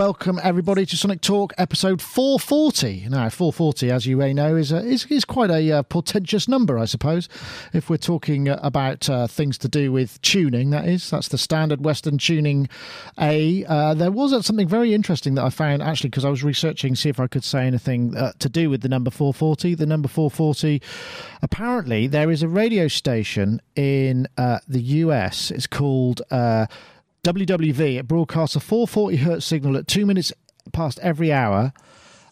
Welcome everybody to Sonic Talk episode 440. Now, 440, as you may know, is a, is, is quite a uh, portentous number, I suppose. If we're talking uh, about uh, things to do with tuning, that is, that's the standard Western tuning A. Uh, there was something very interesting that I found actually because I was researching, see if I could say anything uh, to do with the number 440. The number 440, apparently, there is a radio station in uh, the US. It's called. WWV, it broadcasts a 440 hertz signal at two minutes past every hour.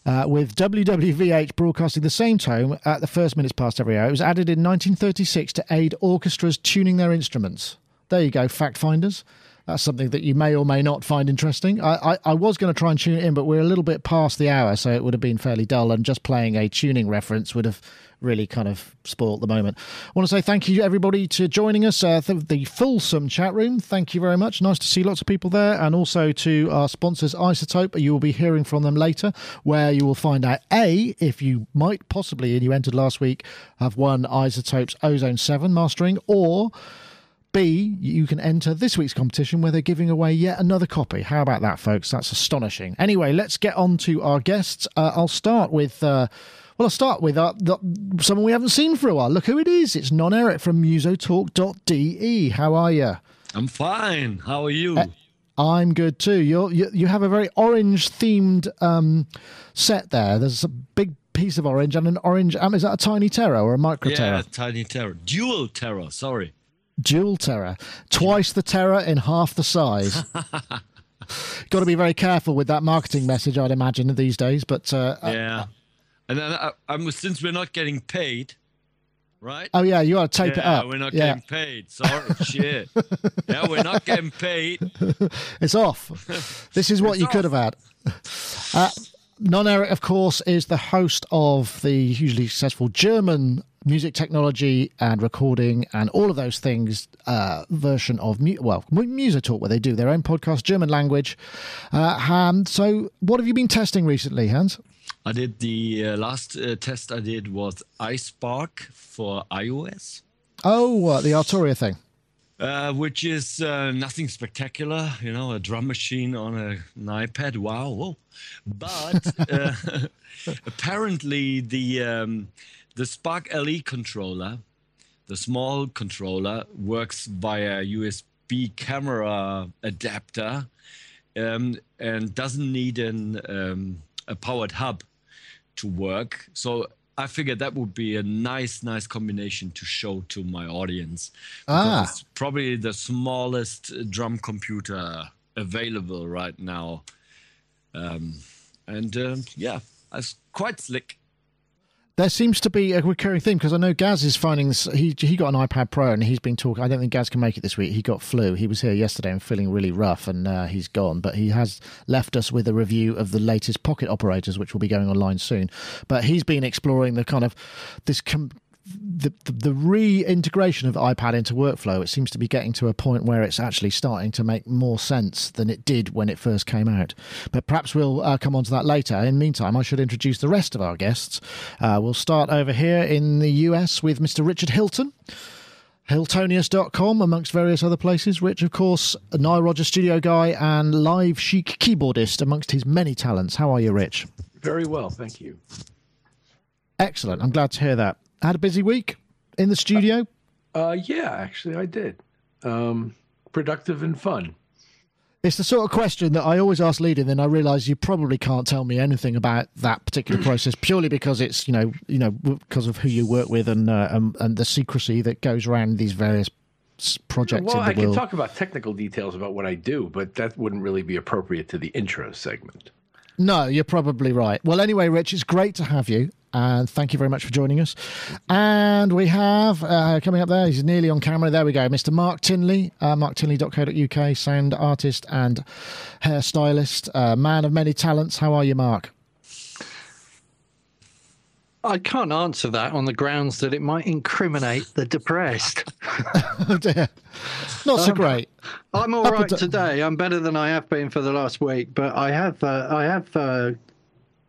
Uh, with WWVH broadcasting the same tone at the first minutes past every hour. It was added in 1936 to aid orchestras tuning their instruments. There you go, fact finders. That's something that you may or may not find interesting. I, I, I was going to try and tune it in, but we're a little bit past the hour, so it would have been fairly dull, and just playing a tuning reference would have really kind of spoilt the moment. I want to say thank you, everybody, to joining us. Uh, the, Fulsome chat room. Thank you very much. Nice to see lots of people there. And also to our sponsors, iZotope. You will be hearing from them later, where you will find out A, if you might possibly, and you entered last week, have won iZotope's Ozone 7 mastering, or. B, you can enter this week's competition where they're giving away yet another copy. How about that, folks? That's astonishing. Anyway, let's get on to our guests. Uh, I'll start with. Uh, well, I'll start with uh, the, someone we haven't seen for a while. Look who it is. It's Non Eric from musotalk.de. How are you? I'm fine. How are you? Uh, I'm good too. You're, you you have a very orange themed um, set there. There's a big piece of orange and an orange. Um, is that a tiny terror or a micro terror? Yeah, tiny terror. Dual terror. Sorry. Dual terror. Twice the terror in half the size. Got to be very careful with that marketing message, I'd imagine, these days. But uh, yeah. And then I, I'm since we're not getting paid, right? Oh yeah, you got to tape yeah, it up. We're not yeah. getting paid. Sorry, shit. Yeah, we're not getting paid. it's off. This is what you off. could have had. Uh, Non Eric, of course, is the host of the hugely successful German music technology and recording and all of those things uh, version of mu- well Musotalk where they do their own podcast German language. Uh, um, so, what have you been testing recently, Hans? I did the uh, last uh, test I did was iSpark for iOS. Oh, the Arturia thing. Uh, which is uh, nothing spectacular, you know, a drum machine on a, an iPad. Wow, whoa. but uh, apparently the um, the Spark LE controller, the small controller, works via USB camera adapter um, and doesn't need an um, a powered hub to work. So I figured that would be a nice, nice combination to show to my audience. Ah. It's probably the smallest drum computer available right now. Um, and um, yeah, it's quite slick there seems to be a recurring theme because I know Gaz is finding. He he got an iPad Pro and he's been talking. I don't think Gaz can make it this week. He got flu. He was here yesterday and feeling really rough, and uh, he's gone. But he has left us with a review of the latest pocket operators, which will be going online soon. But he's been exploring the kind of this. Com- the, the, the reintegration of iPad into workflow, it seems to be getting to a point where it's actually starting to make more sense than it did when it first came out. But perhaps we'll uh, come on to that later. In the meantime, I should introduce the rest of our guests. Uh, we'll start over here in the US with Mr. Richard Hilton. Hiltonius.com, amongst various other places. Rich, of course, a Nile Rodgers studio guy and live chic keyboardist amongst his many talents. How are you, Rich? Very well, thank you. Excellent. I'm glad to hear that. Had a busy week in the studio? Uh, uh, yeah, actually, I did. Um, productive and fun. It's the sort of question that I always ask leading, then I realise you probably can't tell me anything about that particular process purely because it's you know you know because of who you work with and uh, and, and the secrecy that goes around these various projects. Well, I can talk about technical details about what I do, but that wouldn't really be appropriate to the intro segment. No, you're probably right. Well, anyway, Rich, it's great to have you. And thank you very much for joining us. And we have uh, coming up there, he's nearly on camera. There we go, Mr. Mark Tinley, uh, marktinley.co.uk, sound artist and hairstylist, uh, man of many talents. How are you, Mark? I can't answer that on the grounds that it might incriminate the depressed. oh dear. Not so um, great. I'm all right today. I'm better than I have been for the last week, but I have uh, I have uh,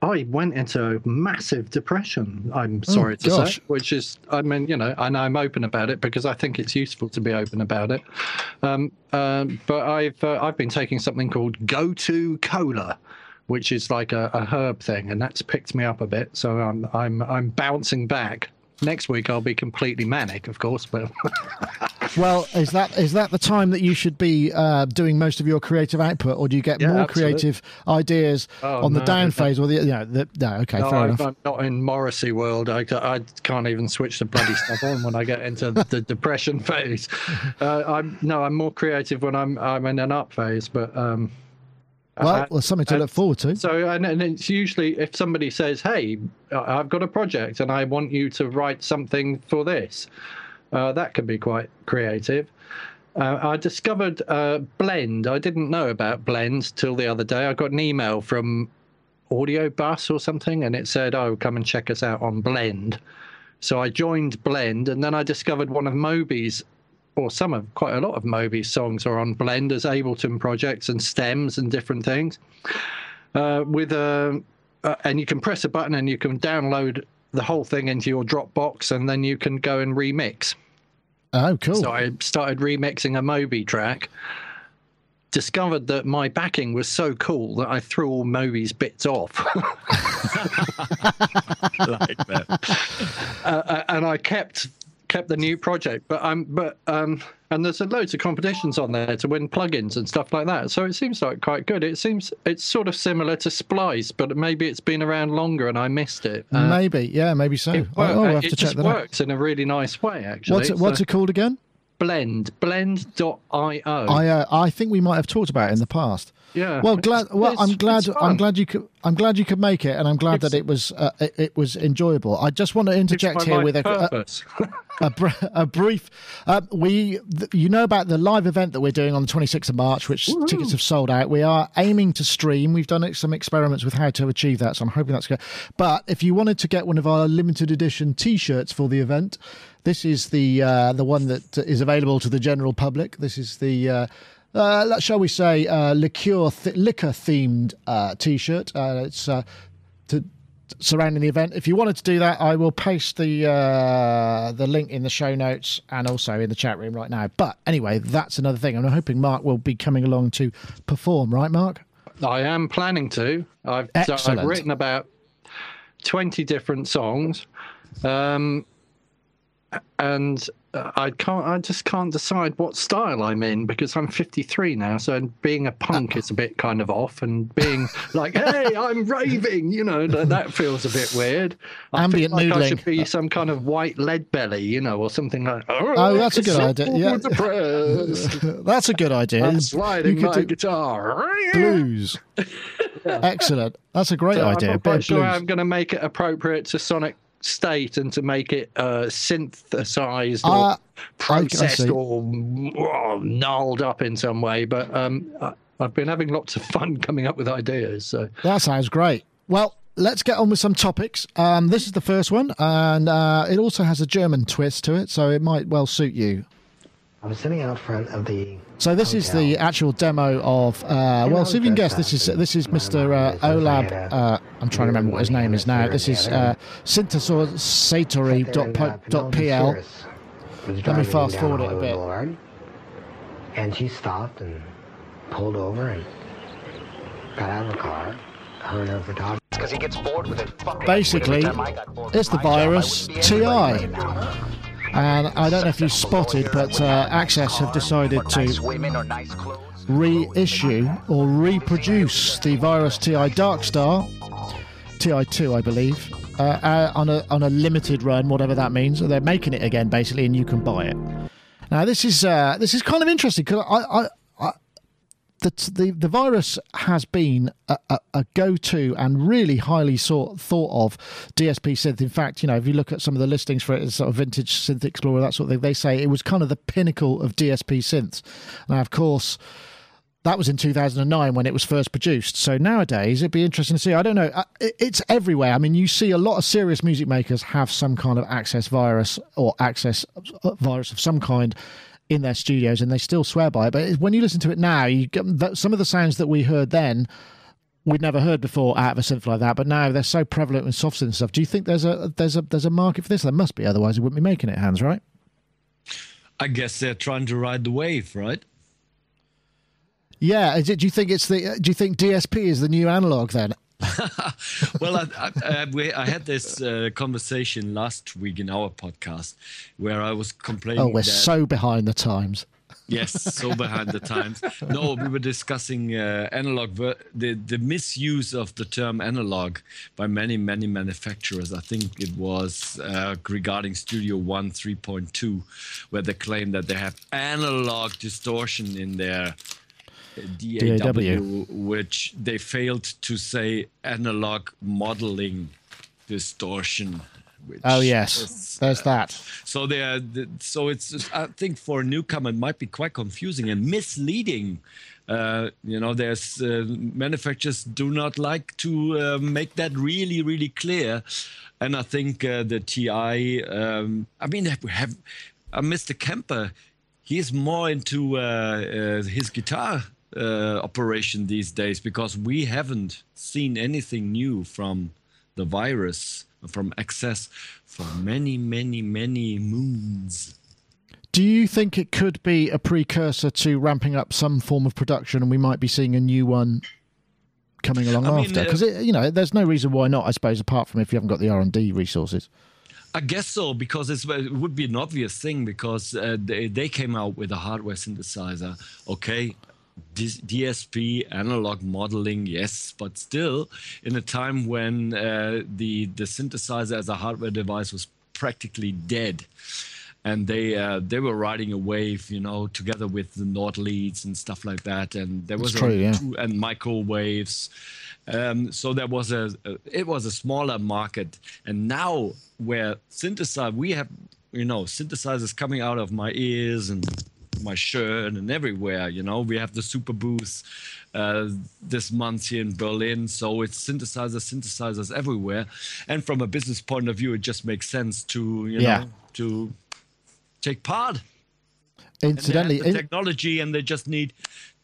I went into a massive depression. I'm sorry to gosh. say, which is, I mean, you know, and I'm open about it because I think it's useful to be open about it. Um, um, but I've uh, I've been taking something called Gotu Kola, which is like a, a herb thing, and that's picked me up a bit. So I'm I'm I'm bouncing back. Next week I'll be completely manic, of course, but Well, is that is that the time that you should be uh, doing most of your creative output, or do you get Yeah, more absolutely. creative ideas Oh, on the down no. phase, or the you know the, no? Okay, No, fair I, enough. I'm not in Morrissey world. I, I can't even switch the bloody stuff on when I get into the depression phase. Uh, I'm no, I'm more creative when I'm I'm in an up phase. But um, well, well, something to I- look forward to. so and, and it's usually if somebody says, "Hey, I've got a project and I want you to write something for this," uh, that can be quite creative. Uh, I discovered uh, Blend. I didn't know about Blend till the other day. I got an email from Audio Bus or something, and it said, "Oh, come and check us out on Blend." So I joined Blend, and then I discovered one of Moby's, or some of quite a lot of Moby's songs are on blenders, Ableton projects and stems and different things. Uh, with a, uh, and you can press a button and you can download the whole thing into your Dropbox, and then you can go and remix. Oh, cool. So I started remixing a Moby track. Discovered that my backing was so cool that I threw all Moby's bits off. like that. uh, and I kept kept the new project. But um, but um, and there's loads of competitions on there to win plugins and stuff like that. So it seems like quite good. It seems it's sort of similar to Splice, but maybe it's been around longer and I missed it. Uh, maybe, yeah, maybe so. it, Oh, work- oh, have it to check that out. works in a really nice way, actually. What's it, what's So it called again? Blend, blend.io. I uh, I think we might have talked about it in the past. Yeah. Well, glad. Well, It's- I'm glad. I'm glad you could. I'm glad you could make it, and I'm glad that it was uh, it, it was enjoyable. I just want to interject here with a, a, a, br- a brief. Uh, we, th- you know about the live event that we're doing on the 26th of March, which tickets have sold out. We are aiming to stream. We've done some experiments with how to achieve that, so I'm hoping that's good. But if you wanted to get one of our limited edition T-shirts for the event, this is the uh, the one that is available to the general public. This is the. Uh, shall we say, uh, liqueur th- liquor themed uh, T-shirt? Uh, it's uh, to surrounding the event. If you wanted to do that, I will paste the uh, the link in the show notes and also in the chat room right now. But anyway, that's another thing. I'm hoping Mark will be coming along to perform. Right, Mark? I am planning to. I've, so I've written about 20 different songs. Um, and I can't. I just can't decide what style I'm in because I'm 53 now. So being a punk is a bit kind of off, and being like, "Hey, I'm raving," you know, that, that feels a bit weird. I Ambient feel like I should be some kind of white lead belly, you know, or something like. Oh, oh that's a good idea, yeah. that's a good idea. I'm sliding my guitar. blues. Excellent. That's a great So idea. I'm not quite sure blues. I'm going to make it appropriate to Sonic State and to make it uh, synthesized or Uh, I- I processed or oh, gnarled up in some way. But um, I, I've been having lots of fun coming up with ideas. So That sounds great. Well, let's get on with some topics. Um, this is the first one, and uh, it also has a German twist to it, so it might well suit you. I was sitting out front of the. So this is the actual demo of. Uh, well, see if you can guess. This is this is Mr. Uh, Olab. Uh, I'm trying to remember what his name is now. This is uh, synthesatory.pl. Let me fast forward it a bit. And she stopped and pulled over and got out of the car. Her and her photographer. Because he gets bored with it. Basically, Every time I got bored it's the my job, I virus wouldn't TI. And I don't know if you spotted, but uh, Access have decided to reissue or reproduce the Virus TI Darkstar, TI2, I believe, uh, uh, on a on a limited run, whatever that means. They're making it again, basically, and you can buy it. Now, this is uh, this is kind of interesting because I, I the, the the virus has been a, a, a go-to and really highly sought, thought of DSP synth. In fact, you know, if you look at some of the listings for it, as sort of vintage synth explorer, that sort of thing, they say it was kind of the pinnacle of DSP synths. Now, of course, that was in 2009 when it was first produced. So nowadays, it'd be interesting to see. I don't know. Uh, It's everywhere. I mean, you see a lot of serious music makers have some kind of access virus or access uh, virus of some kind in their studios, and they still swear by it. But when you listen to it now, you get that some of the sounds that we heard then we'd never heard before out of a synth like that. But now they're so prevalent in soft synth stuff. Do you think there's a there's a there's a market for this? There must be, otherwise we wouldn't be making it. Hans right? I guess they're trying to ride the wave, right? Yeah. It, do you think it's the? Do you think DSP is the new analog then? well, I, I, I, we, I had this uh, conversation last week in our podcast where I was complaining. Oh, we're that, so behind the times. yes, so behind the times. No, we were discussing uh, analog, ver- the the misuse of the term analog by many many manufacturers. I think it was uh, regarding Studio One 3.2, where they claim that they have analog distortion in their DAW, DAW. which they failed to say analog modeling distortion. Which Oh yes, is, there's that. so they are, so it's I think for a newcomer it might be quite confusing and misleading. Uh, you know, there's uh, manufacturers do not like to uh, make that really really clear, and I think uh, the TI. Um, I mean, have, have uh, Mr. Kemper? He's more into uh, uh, his guitar uh, operation these days because we haven't seen anything new from the virus from Access for many, many, many moons. Do you think it could be a precursor to ramping up some form of production, and we might be seeing a new one coming along I after? uh, Because you know, there's no reason why not. I suppose, apart from if you haven't got the R and D resources. I guess so because it's, it would be an obvious thing because uh, they, they came out with a hardware synthesizer. Okay, DSP analog modeling, yes, but still in a time when uh, the the synthesizer as a hardware device was practically dead. And they uh, they were riding a wave, you know, together with the Nord leads and stuff like that. And there was true, a, yeah. two- and microwaves. Um, so there was a, a it was a smaller market, and now where synthesizer we have you know synthesizers coming out of my ears and my shirt and everywhere. You know we have the Super booth uh, this month here in Berlin, so it's synthesizers, synthesizers everywhere. And from a business point of view, it just makes sense to you Yeah. know to take part and Incidentally, have the technology and they just need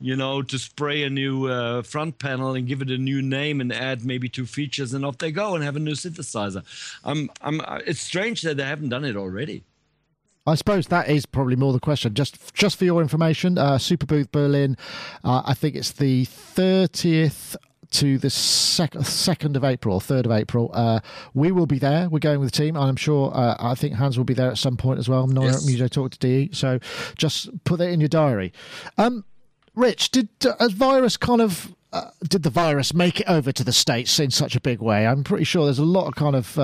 you know to spray a new uh, front panel and give it a new name and add maybe two features and off they go and have a new synthesizer i'm i'm uh, it's strange that they haven't done it already I suppose that is probably more the question. Just just for your information, uh, Super Booth Berlin, uh, I think it's the thirtieth to the second second of April, third of April. Uh, we will be there. We're going with the team, and I'm sure. Uh, I think Hans will be there at some point as well. Nora Yes. Muso talk to DE. So just put that in your diary. Um, Rich, did uh, a virus kind of uh, did the virus make it over to the states in such a big way? I'm pretty sure there's a lot of kind of.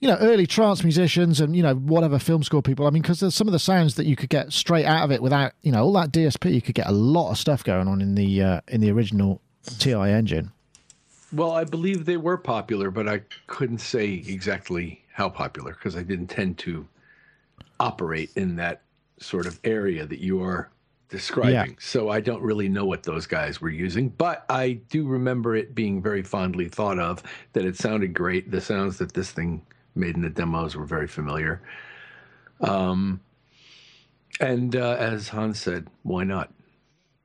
You know, early trance musicians and you know whatever film score people. I mean, because there's some of the sounds that you could get straight out of it without you know all that DSP. You could get a lot of stuff going on in the uh, in the original TI engine. Well, I believe they were popular, but I couldn't say exactly how popular because I didn't tend to operate in that sort of area that you are describing. So I don't really know what those guys were using, but I do remember it being very fondly thought of that it sounded great. The sounds that this thing made in the demos were very familiar. Um, and uh, as Hans said, why not?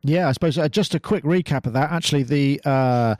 Yeah, I suppose uh, just a quick recap of that. Actually, the uh,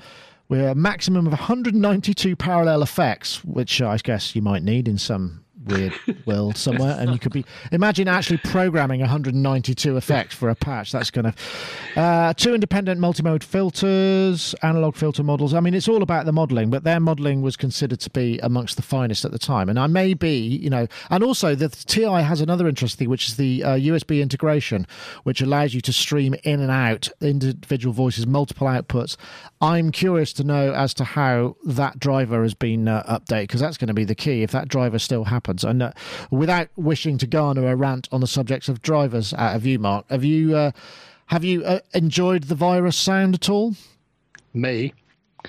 we're a maximum of 192 parallel effects, which I guess you might need in some weird world somewhere. And you could be imagine actually programming 192 effects for a patch. That's going to uh, two independent multimode filters, analog filter models. I mean, it's all about the modeling, but their modeling was considered to be amongst the finest at the time. And I may be, you know, and also the TI has another interesting thing, which is the uh, USB integration, which allows you to stream in and out individual voices, multiple outputs. I'm curious to know as to how that driver has been uh, updated because that's going to be the key if that driver still happens. And uh, without wishing to garner a rant on the subjects of drivers out of you, Mark, have you uh, have you uh, enjoyed the virus sound at all? Me.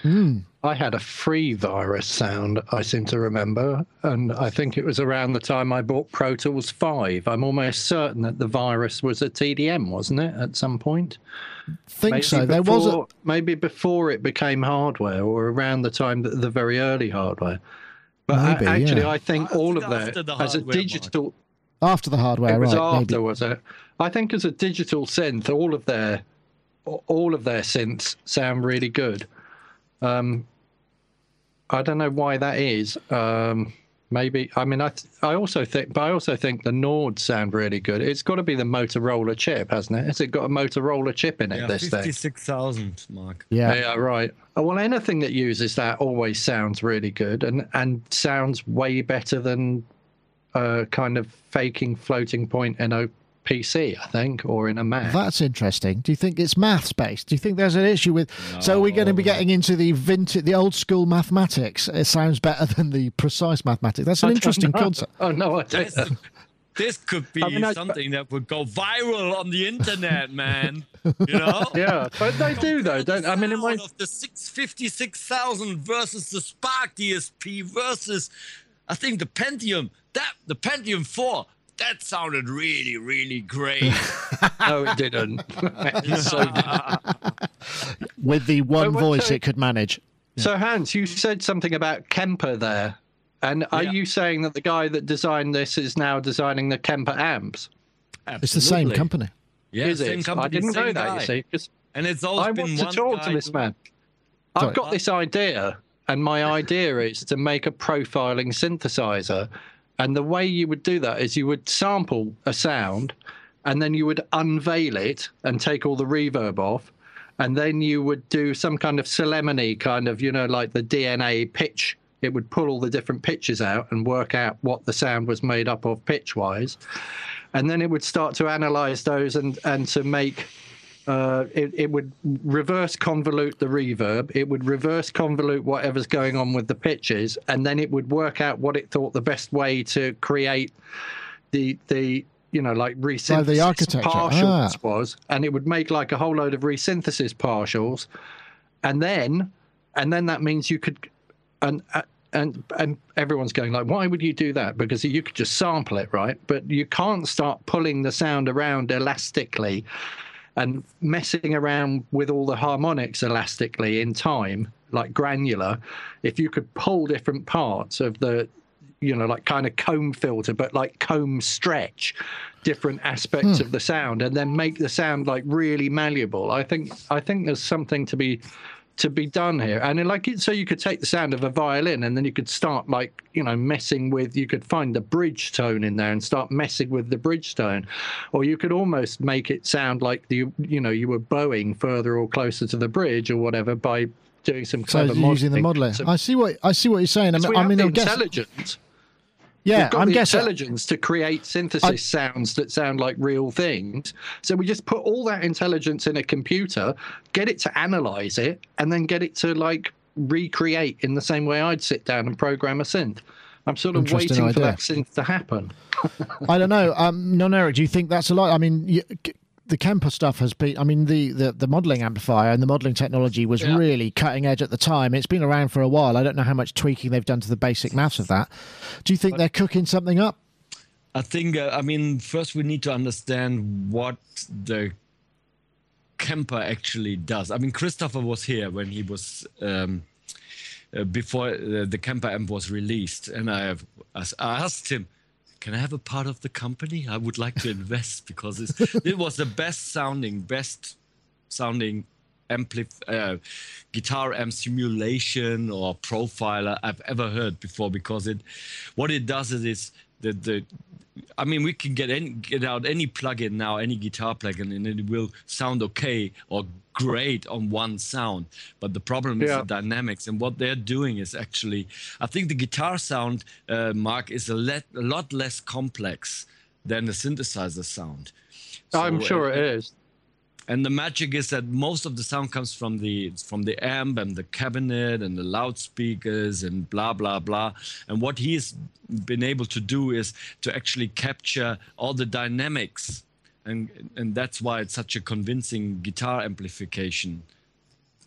Hmm. I had a free virus sound, I seem to remember, and I think it was around the time I bought Pro Tools 5. I'm almost certain that the virus was a TDM, wasn't it, at some point? Think so. There was a, maybe before it became hardware, or around the time that the very early hardware. But a- Maybe, actually, yeah. I think I all of that as a hardware, Mark. digital. after the hardware, it was right? after, maybe. was it? I think as a digital synth, all of their all of their synths sound really good. Um, I don't know why that is. Um, maybe I mean I th- I also think, but I also think the Nords sound really good. It's got to be the Motorola chip, hasn't it? Has it got a Motorola chip in it? Yeah, this thing. fifty-six thousand, Mark. Yeah. Yeah, right. Oh, Well, anything that uses that always sounds really good and, and sounds way better than uh, kind of faking floating point in a PC, I think, or in a Mac. That's interesting. Do you think it's maths based? Do you think there's an issue with? So we're going to be getting into the vintage, the old school mathematics. It sounds better than the precise mathematics. That's an interesting concept. Oh no, I don't. This, this could be I mean, I- something that would go viral on the internet, man. You know? Yeah, but they do though, don't? I mean, it might. Sound of the 656,000 versus the SHARC DSP versus, I think the Pentium. That the Pentium 4. That sounded really, really great. No, it didn't. It's so With the one voice so- it could manage. So Hans, you said something about Kemper there, and are Yeah. you saying that the guy that designed this is now designing the Kemper amps? It's the same company. Yeah, is same it? company, I didn't same know that. guy. You see, 'cause And it's always I been want to one talk to this doing- man. I've got this idea, and my idea is to make a profiling synthesizer. And the way you would do that is you would sample a sound, and then you would unveil it and take all the reverb off. And then you would do some kind of solemnity, kind of, you know, like the DNA pitch. It would pull all the different pitches out and work out what the sound was made up of pitch wise. And then it would start to analyze those and, and to make uh, it, it would reverse convolute the reverb. It would reverse convolute whatever's going on with the pitches, and then it would work out what it thought the best way to create the the you know like resynthesis architecture. partials Ah. was, and it would make like a whole load of resynthesis partials, and then and then that means you could and. uh, and and everyone's going like, why would you do that? Because you could just sample it, right? But you can't start pulling the sound around elastically and messing around with all the harmonics elastically in time, like granular, if you could pull different parts of the, you know, like kind of comb filter, but like comb stretch different aspects hmm. of the sound and then make the sound like really malleable. I think I think there's something to be to be done here and like it, so you could take the sound of a violin and then you could start like you know messing with you could find the bridge tone in there and start messing with the bridge tone or you could almost make it sound like the you know you were bowing further or closer to the bridge or whatever by doing some So clever using the modeling. modeler. So- I see what I see what you're saying. I mean, I mean, the I guess, intelligence yeah, We've got I'm the guessing. intelligence to create synthesis sounds that sound like real things. So we just put all that intelligence in a computer, get it to analyze it, and then get it to like recreate in the same way I'd sit down and program a synth. I'm sort of waiting for that synth to happen. I don't know. Um, non Eric, do you think that's a lot? I mean, you, the Kemper stuff has been. I mean, the the, the modelling amplifier and the modelling technology was Yeah. really cutting edge at the time. It's been around for a while. I don't know how much tweaking they've done to the basic maths of that. Do you think they're cooking something up? I think, uh, I mean, first we need to understand what the Kemper actually does. I mean, Christopher was here when he was. Um, uh, before uh, the Kemper amp was released, and I, have, I asked him, "Can I have a part of the company? I would like to invest because it's, it was the best sounding, best sounding ampli- uh, guitar amp simulation or profiler I've ever heard before. Because it, what it does is, is the the I mean, we can get any, get out any plugin now, any guitar plugin, and it will sound okay or great on one sound. But the problem is the dynamics, and what they're doing is actually, I think the guitar sound, uh, Mark, is a, let, a lot less complex than the synthesizer sound. I'm sure uh, it is. and the magic is that most of the sound comes from the from the amp and the cabinet and the loudspeakers and blah blah blah and what he's been able to do is to actually capture all the dynamics and and that's why it's such a convincing guitar amplification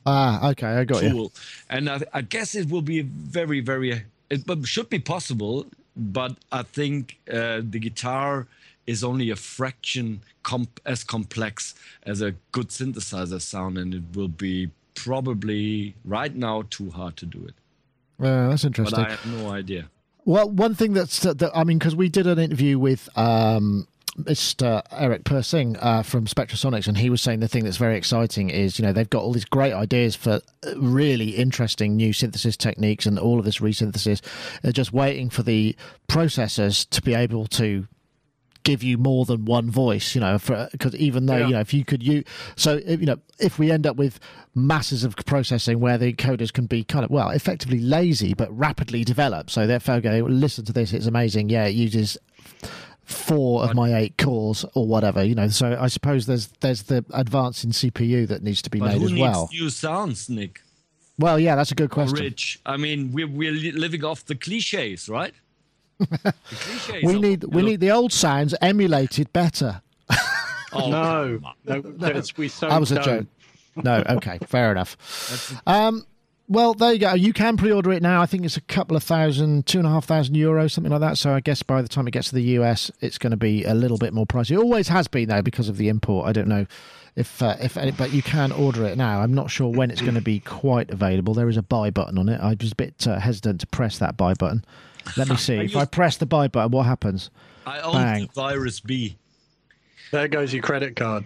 Ah, okay, I got you. and I, I guess it will be very very it but should be possible but i think uh, the guitar is only a fraction comp- as complex as a good synthesizer sound and it will be probably right now too hard to do it Uh, that's interesting. but i have no idea Well, one thing that's that, that I mean, because we did an interview with um, Mr. Eric Persing uh, from Spectrasonics, and he was saying the thing that's very exciting is, you know, they've got all these great ideas for really interesting new synthesis techniques and all of this resynthesis. They're just waiting for the processors to be able to give you more than one voice, you know, because even though, Yeah. you know, if you could use, so, you know, if we end up with masses of processing where the encoders can be kind of, well, effectively lazy, but rapidly develop. So therefore, go, listen to this, it's amazing. Yeah, it uses four of my eight cores or whatever, you know. So I suppose there's there's the advance in CPU that needs to be But made who as well. new sounds, Nick? Well, yeah, that's a good question. Rich. I mean, we're we're living off the cliches, right? the cliches. We of- need we need the old sounds emulated better. Oh, No, come on. no, there's- we so That was a don't. joke. No, okay, fair enough. Um, well, there you go. You can pre-order it now. I think it's a couple of thousand, two and a half thousand euros, something like that. So I guess by the time it gets to the US, it's going to be a little bit more pricey. It always has been though because of the import. I don't know if uh, if any, but you can order it now. I'm not sure when it's going to be quite available. There is a buy button on it. I was a bit uh, hesitant to press that buy button. Let me see. I if I press the buy button, what happens? I own Bang. the Virus B. There goes your credit card.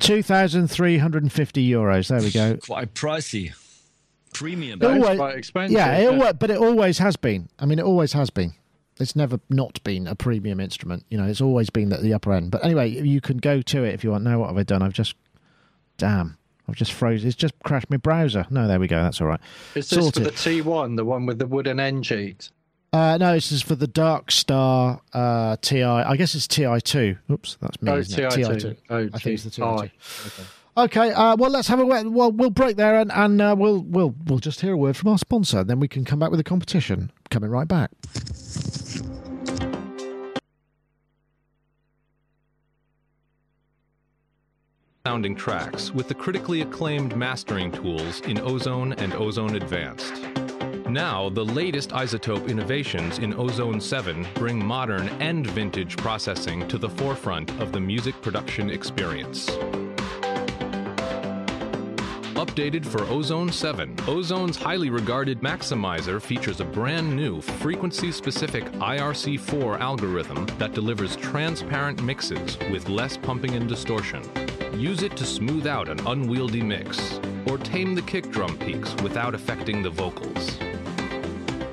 Two thousand three hundred and fifty euros. There we go. Quite pricey. Premium. It's wait. quite expensive. Yeah, it alwa- but it always has been. I mean, it always has been. It's never not been a premium instrument. You know, it's always been at the upper end. But anyway, you can go to it if you want. Now, what have I done? I've just, damn, I've just frozen. It's just crashed my browser. No, there we go. That's all right. Is this Sorted. for the T1, the one with the wooden end cheeks? Uh, no, this is for the Dark Star uh, Ti. I guess it's Ti two. Oops, that's me. Oh, isn't? TI2. Oh, I think it's the Ti TI. two. Okay, uh, well, let's have a well, we'll, break there, and, and uh, we'll we'll we'll just hear a word from our sponsor, and then we can come back with the competition. Coming right back. sounding tracks with the critically acclaimed mastering tools in Ozone and Ozone Advanced. Now, the latest iZotope innovations in Ozone 7 bring modern and vintage processing to the forefront of the music production experience. Updated for Ozone 7, Ozone's highly regarded maximizer features a brand new frequency specific IRC4 algorithm that delivers transparent mixes with less pumping and distortion. Use it to smooth out an unwieldy mix, or tame the kick drum peaks without affecting the vocals.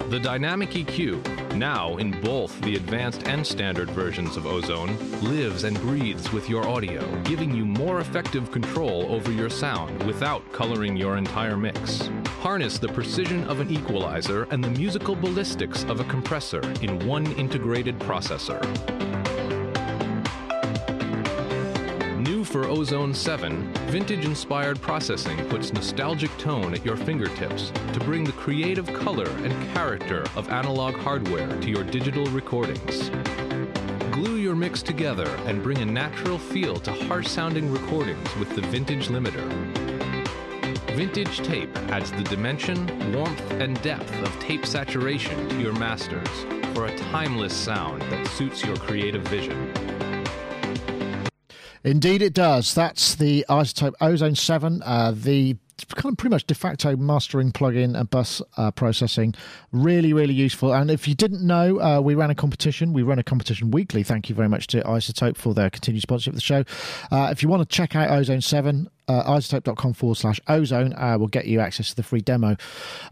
The Dynamic EQ, now in both the advanced and standard versions of Ozone, lives and breathes with your audio, giving you more effective control over your sound without coloring your entire mix. Harness the precision of an equalizer and the musical ballistics of a compressor in one integrated processor. For Ozone 7, vintage inspired processing puts nostalgic tone at your fingertips to bring the creative color and character of analog hardware to your digital recordings. Glue your mix together and bring a natural feel to harsh sounding recordings with the Vintage Limiter. Vintage tape adds the dimension, warmth, and depth of tape saturation to your masters for a timeless sound that suits your creative vision. Indeed, it does. That's the iZotope Ozone 7, uh, the kind of pretty much de facto mastering plugin and bus uh, processing. Really, really useful. And if you didn't know, uh, we ran a competition. We run a competition weekly. Thank you very much to iZotope for their continued sponsorship of the show. Uh, if you want to check out Ozone 7, uh, izotope.com forward slash ozone uh, will get you access to the free demo.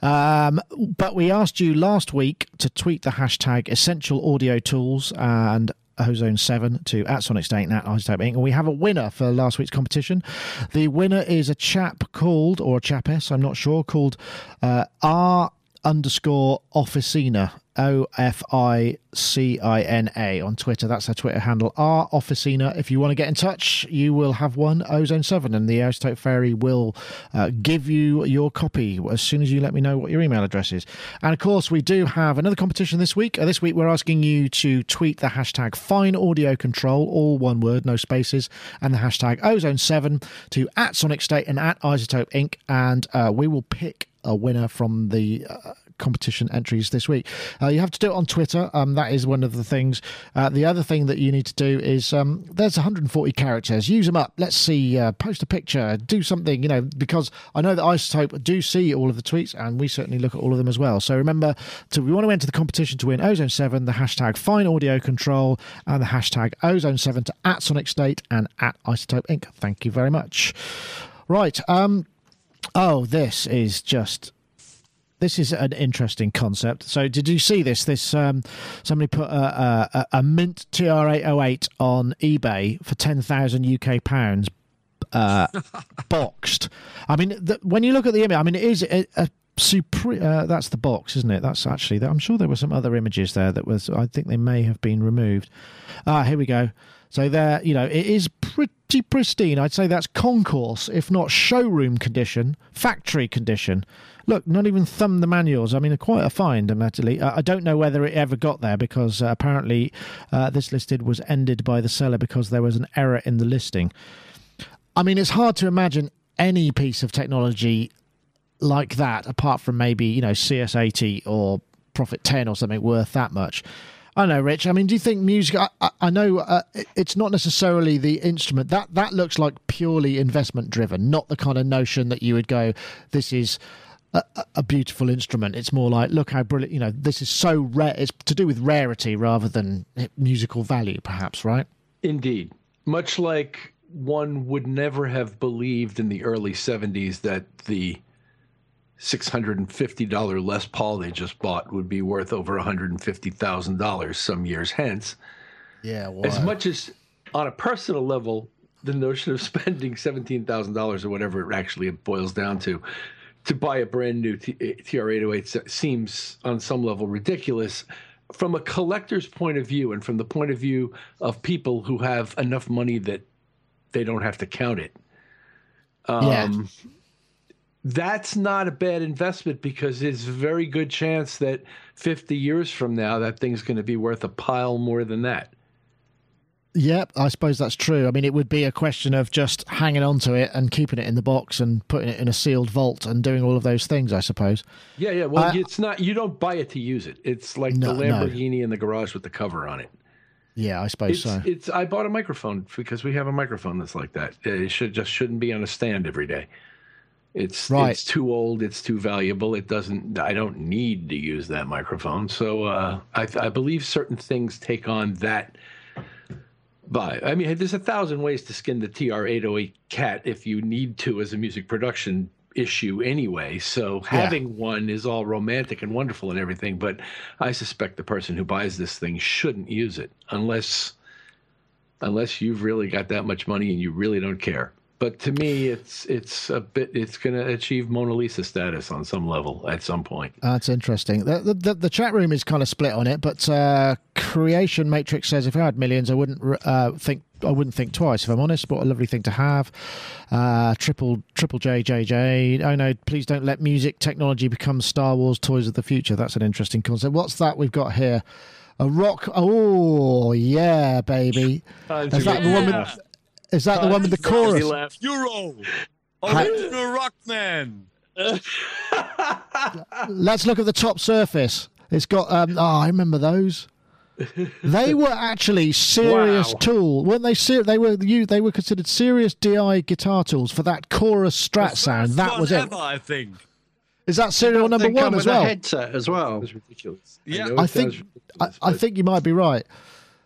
Um, but we asked you last week to tweet the hashtag essential audio tools and Ozone 7 to at Sonic State at iZotope Inc. And we have a winner for last week's competition. The winner is a chap called, or a chapess, I'm not sure, called uh, R underscore officina. O F I C I N A on Twitter. That's our Twitter handle. R Officina. If you want to get in touch, you will have one Ozone 7, and the iZotope Fairy will uh, give you your copy as soon as you let me know what your email address is. And of course, we do have another competition this week. Uh, this week, we're asking you to tweet the hashtag Fine Audio Control, all one word, no spaces, and the hashtag Ozone 7 to at Sonic State and at iZotope Inc. And uh, we will pick a winner from the uh, competition entries this week. Uh, you have to do it on Twitter. Um, that is one of the things. Uh, the other thing that you need to do is um, there's 140 characters. Use them up. Let's see. Uh, post a picture. Do something. You know, because I know that iZotope do see all of the tweets, and we certainly look at all of them as well. So remember, to we want to enter the competition to win Ozone Seven. The hashtag Fine Audio Control and the hashtag Ozone Seven to at Sonic State and at iZotope Inc. Thank you very much. Right. Um. Oh, this is just this is an interesting concept. So, did you see this? This um, somebody put a, a, a Mint TR808 on eBay for ten thousand UK pounds, uh, boxed. I mean, the, when you look at the image, I mean, it is a, a super. Uh, that's the box, isn't it? That's actually. I'm sure there were some other images there that was. I think they may have been removed. Ah, here we go. So there, you know, it is pretty pristine. I'd say that's concours, if not showroom condition, factory condition. Look, not even thumb the manuals. I mean, quite a find, admittedly. I don't know whether it ever got there because uh, apparently uh, this listed was ended by the seller because there was an error in the listing. I mean, it's hard to imagine any piece of technology like that, apart from maybe you know CS80 or Prophet 10 or something worth that much. I know, Rich. I mean, do you think music? I, I, I know uh, it's not necessarily the instrument that that looks like purely investment driven, not the kind of notion that you would go, "This is a, a- a beautiful instrument." It's more like, "Look how brilliant!" You know, this is so rare. It's to do with rarity rather than musical value, perhaps, right? Indeed. Much like one would never have believed in the early 70s that the $650 Les Paul they just bought would be worth over $150,000 some years hence. Yeah. As much as on a personal level, the notion of spending $17,000 or whatever it actually boils down to to buy a brand new TR-808 eh, seems on some level ridiculous. From a collector's point of view and from the point of view of people who have enough money that they don't have to count it. Yeah. Um, That's not a bad investment because there's a very good chance that 50 years from now, that thing's going to be worth a pile more than that. Yep, I suppose that's true. I mean, it would be a question of just hanging on to it and keeping it in the box and putting it in a sealed vault and doing all of those things, I suppose. Yeah, yeah. Well, I- it's not. You don't buy it to use it. It's like No, the no. Lamborghini in the garage with the cover on it. Yeah, I suppose It's, so. it's. I bought a microphone because we have a microphone that's like that. It should just shouldn't be on a stand every day. It's Right. it's too old. It's too valuable. It doesn't. I don't need to use that microphone. So uh, I, I believe certain things take on that. By I mean, there's a thousand ways to skin the TR-808 cat if you need to as a music production issue anyway. So having one is all romantic and wonderful and everything, but I suspect the person who buys this thing shouldn't use it unless unless you've really got that much money and you really don't care. But to me, it's it's a bit. It's going to achieve Mona Lisa status on some level at some point. That's interesting. The, the, the, the chat room is kind of split on it, but uh, Creation Matrix says if I had millions, I wouldn't uh, think I wouldn't think twice. If I'm honest, what a lovely thing to have. Uh, triple Triple J J J. Oh no, please don't let music technology become Star Wars toys of the future. That's an interesting concept. What's that we've got here? A rock. Oh yeah, baby. Is that the one with? Is that the one with the chorus? Left. Euro, Ha- original Rockman. Let's look at the top surface. It's got. Um, oh, I remember those. They were actually serious Wow. tool, weren't they? Ser- they were you. They were considered serious DI guitar tools for that chorus strat sound. That was one it. ever, I think. Is that serial number one as well? a headset as well. was ridiculous. Yeah. know I think sounds I, ridiculous, I think you might be right.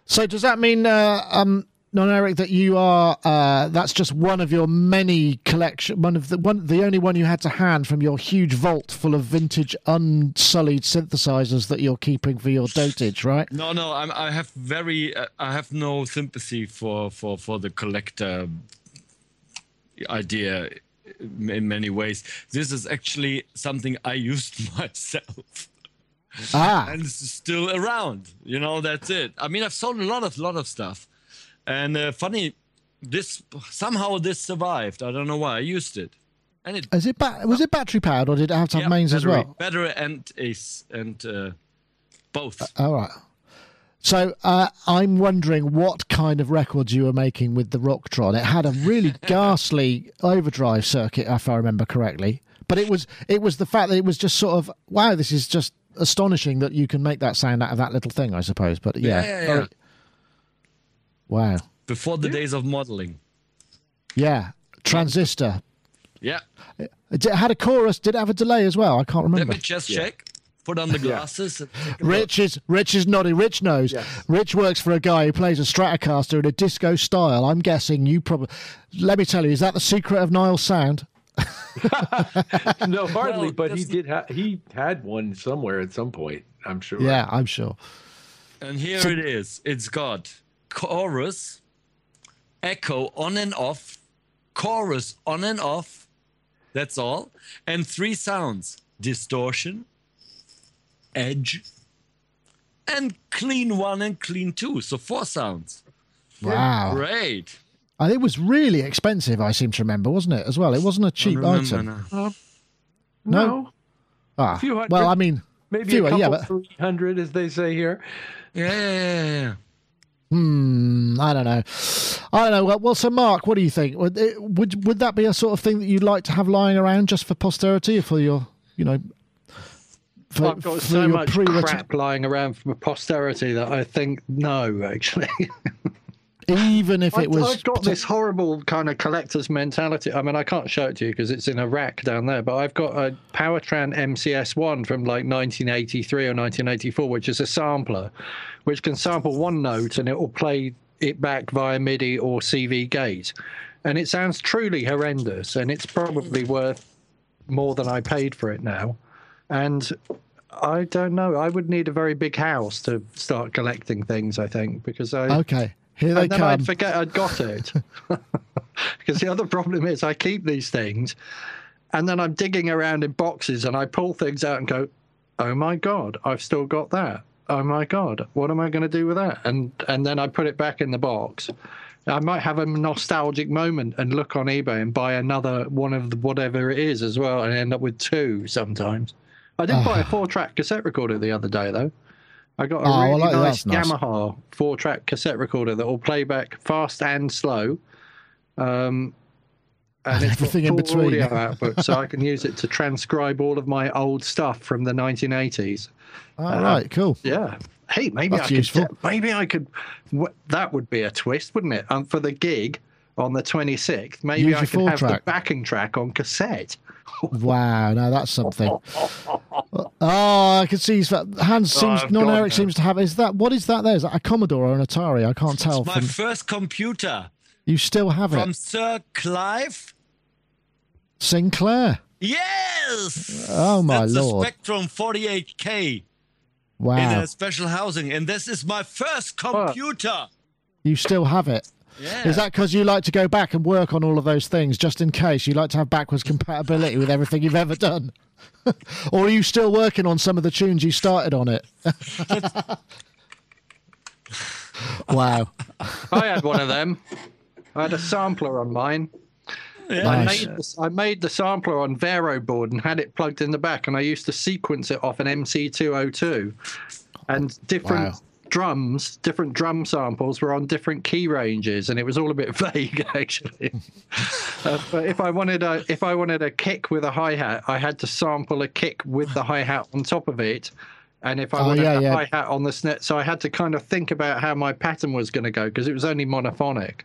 So does that mean, uh, um, non Eric, that you are? Uh, that's just one of your many collection. One of the one, the only one you had to hand from your huge vault full of vintage, unsullied synthesizers that you're keeping for your dotage, right? No, no, I'm, I have very, uh, I have no sympathy for for for the collector idea in many ways. This is actually something I used myself. Ah, and it's still around. You know, that's it. I mean, I've sold a lot of lot of stuff, and uh, funny, this somehow this survived. I don't know why. I used it, and it is it ba- was it battery powered or did it have to have yeah, mains as well? Battery and ace and uh, both. All right. So uh, I'm wondering what kind of records you were making with the Rocktron. It had a really ghastly overdrive circuit, if I remember correctly. but it was it was the fact that it was just sort of wow, this is just astonishing that you can make that sound out of that little thing, I suppose. But yeah, Yeah, yeah, yeah. Wow, Before the days of modeling. yeah, transistor. Yeah. Uh, it had a chorus. Did it have a delay as well? I can't remember. Let me just check. Put on the glasses. and take a. Rich is Rich is nodding. Rich knows. Rich works for a guy who plays a Stratocaster in a disco style. I'm guessing you probably. Let me tell you, is that the secret of Nile's sound? no, hardly. Well, but he did. Ha- he had one somewhere at some point. I'm sure. Yeah, I'm sure. And here it is. It's got chorus, echo on and off, chorus on and off. That's all. And three sounds distortion, edge, and clean one and clean two. So four sounds. Wow. Great. And it was really expensive. I seem to remember, wasn't it? As well, it wasn't a cheap Remember item. now. No? No, Ah, few hundred. well, I mean, maybe fewer, a couple yeah, but three hundred, as they say here. Yeah, yeah, yeah, yeah. Hmm, I don't know. I don't know. Well, well, so Mark, what do you think? Would would would that be a sort of thing that you'd like to have lying around just for posterity, or for your, you know, for, I've got so much crap lying around for posterity that I think no, actually. even if it was I've got this horrible kind of collector's mentality. I mean, I can't show it to you because it's in a rack down there, but I've got a Powertran MCS1 from like 1983 or 1984, which is a sampler, which can sample one note and it will play it back via MIDI or CV gate. And it sounds truly horrendous, and it's probably worth more than I paid for it now. And I don't know. I would need a very big house to start collecting things, I think, because I okay. Here they and then come. I'd forget I'd got it. because the other problem is I keep these things and then I'm digging around in boxes and I pull things out and go, oh my God, I've still got that. Oh my God, what am I going to do with that? And and then I put it back in the box. I might have a nostalgic moment and look on eBay and buy another one of the, whatever it is as well and end up with two sometimes. I did buy a four track cassette recorder the other day though. I got a Oh, really well, nice. Yamaha four track cassette recorder that will play back fast and slow. Um, and, And everything in between. audio output, so I can use it to transcribe all of my old stuff from the 1980s. All right, cool. Yeah. Hey, maybe That's I useful. could. Maybe I could. That would be a twist, wouldn't it? Um, for the gig on the 26th, maybe Use I could have the backing track on cassette. Wow, now that's something. Oh, I can see. he's- Hans oh, seems. I've Non got Eric seems to have. Is that what is that? There is that a Commodore or an Atari? I can't tell. It's my From, first computer you still have from it, from Sir Clive. Sinclair. Yes. Oh, my That's lord. a Spectrum 48K uh, Wow. in Wow, a special housing, and this is my first computer. you still have it. Yeah. Is that because you like to go back and work on all of those things just in case? You like to have backwards compatibility with everything you've ever done? or are you still working on some of the tunes you started on it? wow. I had one of them. I had a sampler on mine. I Nice. made, the, I made the sampler on Vero board and had it plugged in the back, and I used to sequence it off an MC202. And different Wow. Drums, different drum samples were on different key ranges, and it was all a bit vague actually. uh, but if I wanted a if I wanted a kick with a hi hat, I had to sample a kick with the hi hat on top of it. And if I Oh, wanted yeah, a yeah. hi hat on the snare, so I had to kind of think about how my pattern was going to go because it was only monophonic.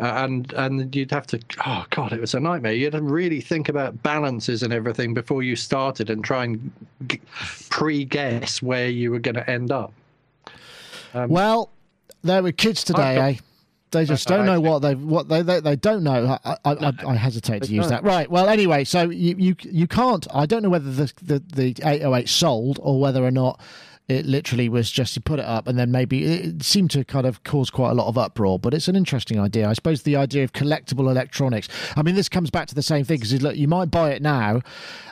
Uh, and and you'd have to oh god it was a nightmare you'd to really think about balances and everything before you started and try and g- pre-guess where you were going to end up Well, there were kids today, eh? They just don't know what they what they they, they don't know. I, I, I, I hesitate to use that. Right. Well, anyway, so you you you can't. I don't know whether the the, the 808 sold or whether or not it literally was just you put it up and then maybe it seemed to kind of cause quite a lot of uproar. But it's an interesting idea. I suppose the idea of collectible electronics. I mean, this comes back to the same thing because look, you might buy it now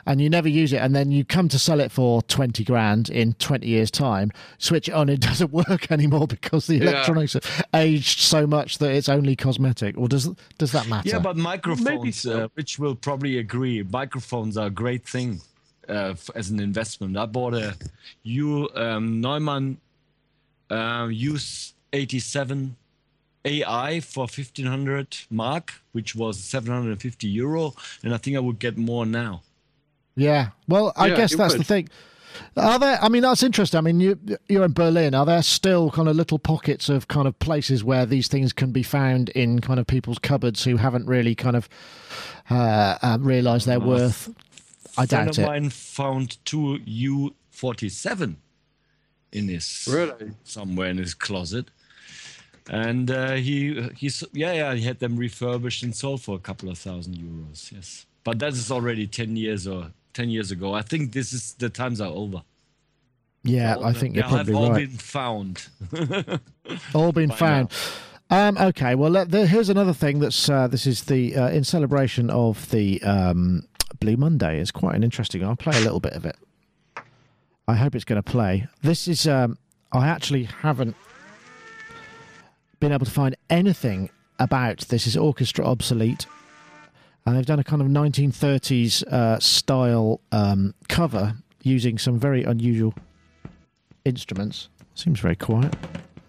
and you never use it, and then you come to sell it for twenty grand in twenty years' time. Switch it on, it doesn't work anymore because the electronics have aged so much that it's only cosmetic. Or does does that matter? Yeah, but microphones, so. uh, which will probably agree, microphones are a great thing uh, as an investment. I bought a U um, Neumann uh, U87 AI for 1500 mark, which was 750 euro, and I think I would get more now. Yeah. Well, I Yeah, guess you that's the thing. Are there? I mean, that's interesting. I mean, you, you're in Berlin. Are there still kind of little pockets of kind of places where these things can be found in kind of people's cupboards who haven't really kind of uh, uh, realised their worth? I friend doubt of it. mine found two U47 in his Really? somewhere in his closet, and uh, he he's yeah yeah he had them refurbished and sold for a couple of thousand euros. Yes, but that is already ten years or ten years ago. I think this is the times are over. Yeah, All I think they you're probably have all right. been found. all been by found. Um, okay, well, let- there, here's another thing that's uh, this is the uh, in celebration of the um, Blue Monday. It's quite an interesting. I'll play a little bit of it. I hope it's going to play. This is. Um, I actually haven't been able to find anything about this. Is orchestra obsolete? And they've done a kind of 1930s uh, style um, cover using some very unusual instruments. Seems very quiet.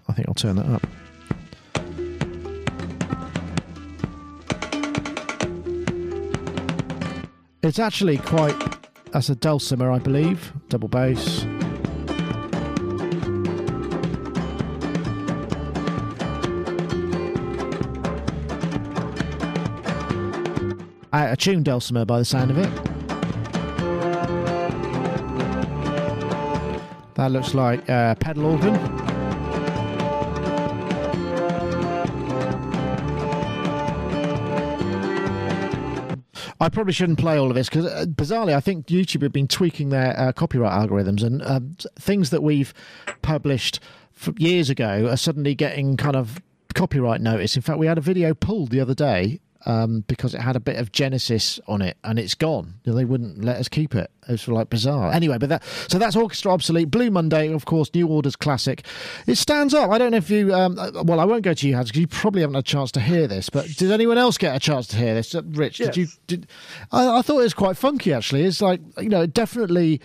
I think I'll turn that up. It's actually quite. That's a dulcimer, I believe. Double bass. Out of tune dulcimer by the sound of it. That looks like uh, pedal organ. Probably shouldn't play all of this because, uh, bizarrely, I think YouTube have been tweaking their uh, copyright algorithms and s- things that we've published years ago are suddenly getting kind of copyright notice. In fact, we had a video pulled the other day um, because it had a bit of Genesis on it and it's gone. They wouldn't let us keep it. It was like bizarre. Anyway, but that so that's Orchestra Obsolete. Blue Monday, of course, New Orders classic. It stands up. I don't know if you. Um, uh, well, I won't go to you, Hans, because you probably haven't had a chance to hear this. But did anyone else get a chance to hear this? Uh, Rich, did you? Did I, I thought it was quite funky. Actually, it's like you know, definitely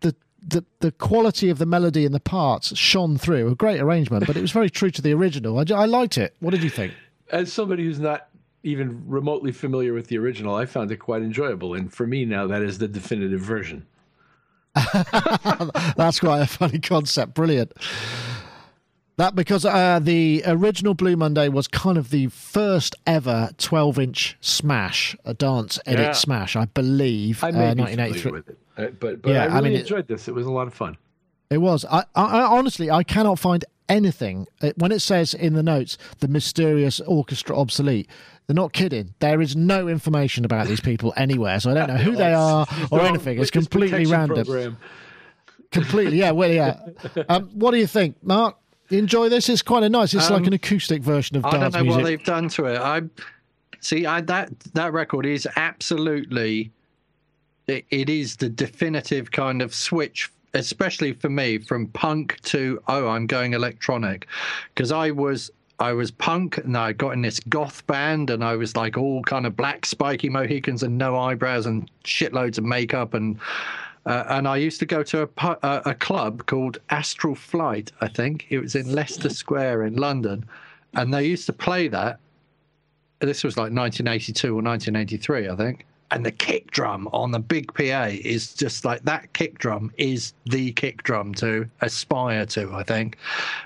the. The, the quality of the melody and the parts shone through. A great arrangement, but it was very true to the original. I, I liked it. What did you think? As somebody who's not even remotely familiar with the original, I found it quite enjoyable. And for me now, that is the definitive version. That's quite a funny concept. Brilliant. That because uh, the original Blue Monday was kind of the first ever 12 inch smash, a dance edit Yeah. smash, I believe. I uh, may be 1983. with it, uh, but but Yeah, I I really mean, it- enjoyed this. It was a lot of fun. It was. I, I, I honestly, I cannot find anything uh, when it says in the notes the mysterious orchestra obsolete. They're not kidding. There is no information about these people anywhere, so I don't know who they are or anything. It's completely random. program. Completely, yeah. Well, yeah. Um, what do you think, Mark? You enjoy this? It's quite a nice. It's like Um, an acoustic version of I don't know music. what they've done to it. I see. I that that record is absolutely. It, it is the definitive kind of switch, especially for me, from punk to oh, I'm going electronic, because I was I was punk and I got in this goth band and I was like all kind of black spiky Mohicans and no eyebrows and shitloads of makeup and. Uh, and I used to go to a, a, a club called Astral Flight, I think. It was in Leicester Square in London. And they used to play that. This was like 1982 or 1983, I think. And the kick drum on the big PA is just like that kick drum is the kick drum to aspire to, I think.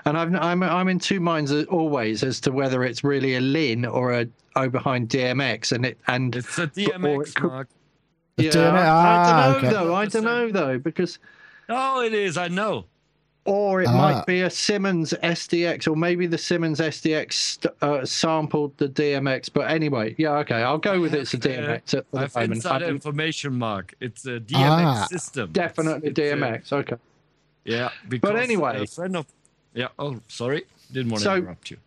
And I've, I'm, I'm in two minds always as to whether it's really a Linn or a O behind DMX. And it and It's a DMX, it could- Mark. Yeah, DMX I, I ah, don't know okay. though. I don't know though because Oh, it is. I know. Or it Ah. might be a Simmons SDX, or maybe the Simmons SDX st- uh, sampled the DMX. But anyway, yeah, okay, I'll go with it's a DMX at I the have moment. I inside think information, Mark. It's a DMX Ah. system. definitely It's- it's, uh, DMX. Okay. yeah, because anyway. a friend of yeah. Oh, sorry, didn't want So- to interrupt you.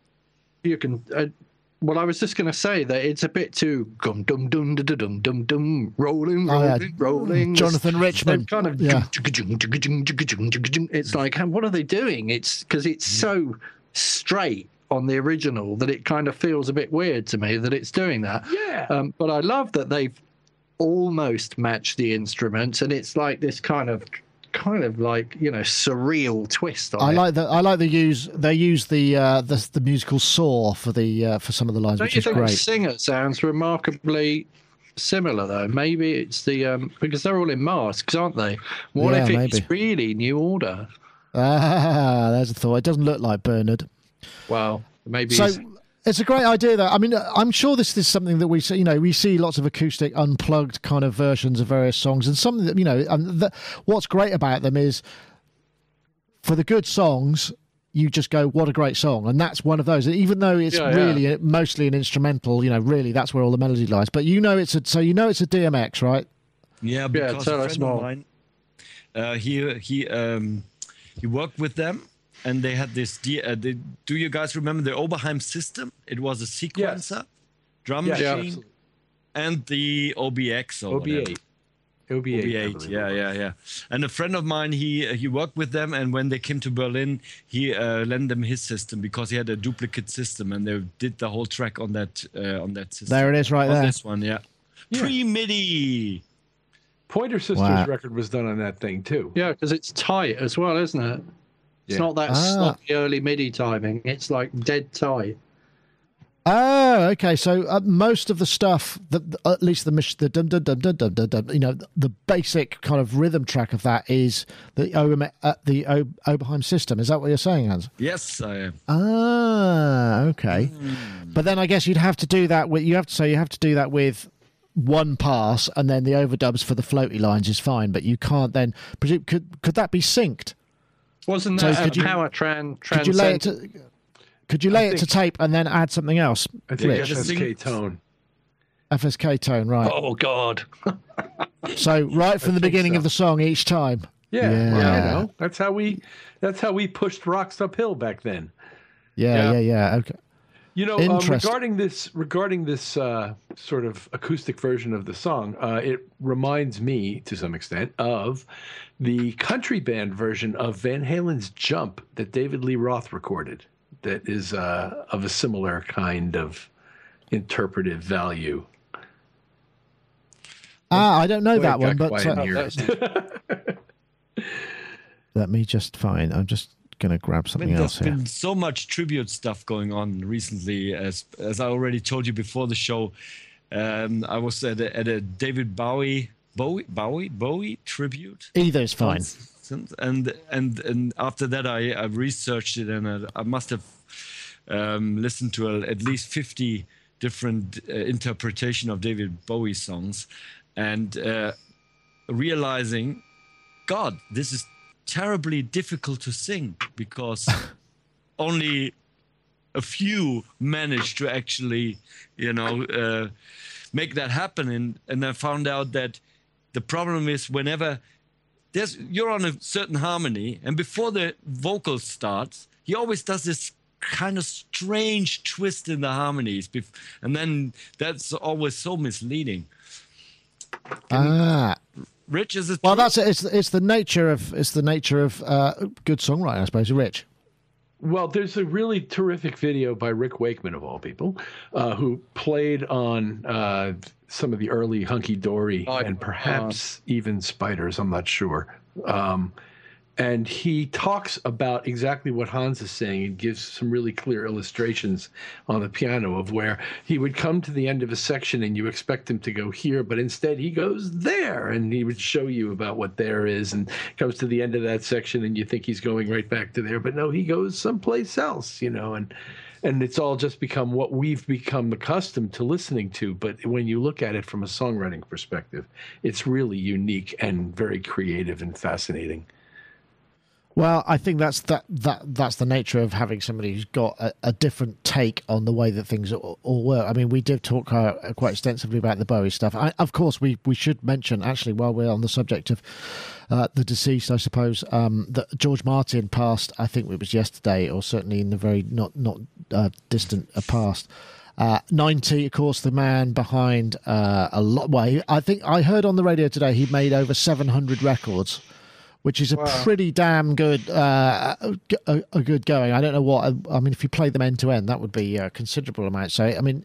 You can. Uh, well, I was just going to say that it's a bit too gum dum dum dum dum dum dum rolling Oh, yeah. rolling rolling. Jonathan They're Richman. kind of Yeah. it's like what are they doing it's because it's so straight on the original that it kind of feels a bit weird to me that it's doing that Yeah. um, but i love that they've almost matched the instruments and it's like this kind of kind of like you know surreal twist on I it. like that. I like the use. They use the uh, the, the musical saw for the uh, for some of the lines, don't which you is think the great. singer sounds remarkably similar though. Maybe it's the um, because they're all in masks, aren't they? What Yeah, if it's maybe. really New Order? Ah, there's a thought. It doesn't look like Bernard. Well, maybe. So he's- it's a great idea, though. I mean, I'm sure this is something that we see. You know, we see lots of acoustic, unplugged kind of versions of various songs, and something that you know. And the, what's great about them is, for the good songs, you just go, "What a great song!" And that's one of those. Even though it's Yeah, yeah. really mostly an instrumental, you know, really that's where all the melody lies. But you know, it's a so you know it's a DMX, right? Yeah, because tell a us friend of mine, uh, he he um, he worked with them, and they had this. D- uh, the, do you guys remember the Oberheim system? It was a sequencer, drum Yeah, Yeah. machine, and the OBX or whatever. OB8. OB8. OB8, yeah, yeah, yeah. And a friend of mine, he he worked with them, and when they came to Berlin, he uh, lent them his system because he had a duplicate system, and they did the whole track on that uh, on that system. There it is, right on there. this one, yeah. Pre MIDI. Pointer Sisters Wow. record was done on that thing too. yeah, because it's tight as well, isn't it? It's not that Ah. sloppy early MIDI timing. It's like dead tight. Oh, okay. So uh, most of the stuff, that at least the the dum dum dum dum dum dum, dum, you know, the basic kind of rhythm track of that is the Oberme- uh, the o- Oberheim system. Is that what you're saying, Hans? Yes, I am. Ah, okay. But then I guess you'd have to do that with you have to so you have to do that with one pass, and then the overdubs for the floaty lines is fine. But you can't then presume could could that be synced? Wasn't So that could a you- power tran Could you lay it to could you lay it to tape and then add something else? I think Rich? FSK tone. FSK tone, right? Oh God! So right from the beginning so. of the song each time. Yeah, Yeah. well, you know, that's how we that's how we pushed rocks uphill back then. Yeah, yeah, Yeah. yeah. Okay. You know, um, regarding this regarding this uh, sort of acoustic version of the song, uh, it reminds me to some extent of the country band version of Van Halen's "Jump" that David Lee Roth recorded. That is uh, of a similar kind of interpretive value. Ah, I don't know Boy, that one, but uh, let me just find. I'm just gonna grab I something mean, else there's here. been so much tribute stuff going on recently. As as I already told you before the show, um, I was at a, at a David Bowie Bowie Bowie Bowie tribute. Either is fine. And and and after that, I, I researched it, and I, I must have um, listened to a, at least fifty different uh, interpretation of David Bowie songs, and uh, realizing, God, this is terribly difficult to sing because only a few managed to actually, you know, uh, make that happen. And and I found out that the problem is whenever there's you're on a certain harmony, and before the vocal starts, he always does this kind of strange twist in the harmonies, bef- and then that's always so misleading. Ah, Rich, is it? well, that's it. It's it's the nature of it's the nature of uh, good songwriting, I suppose. Rich. Well, there's a really terrific video by Rick Wakeman, of all people, uh, who played on uh, some of the early Hunky Dory Oh, and perhaps even Spiders. I'm not sure. Um, and he talks about exactly what Hans is saying and gives some really clear illustrations on the piano of where he would come to the end of a section and you expect him to go here, but instead he goes there and he would show you about what there is and comes to the end of that section and you think he's going right back to there, but no, he goes someplace else, you know, and and it's all just become what we've become accustomed to listening to. But when you look at it from a songwriting perspective, it's really unique and very creative and fascinating. Well, I think that's that that that's the nature of having somebody who's got a, a different take on the way that things all, all work. I mean, we did talk uh, quite extensively about the Bowie stuff. I, of course, we we should mention actually while we're on the subject of uh, the deceased, I suppose um, that George Martin passed. I think it was yesterday, or certainly in the very not not uh, distant uh, past. Uh, 90, of course, the man behind uh, a lot. Well, I think I heard on the radio today he made over 700 records which is a pretty damn good uh, a, a good going. I don't know what I mean. If you play them end to end, that would be a considerable amount. So I mean,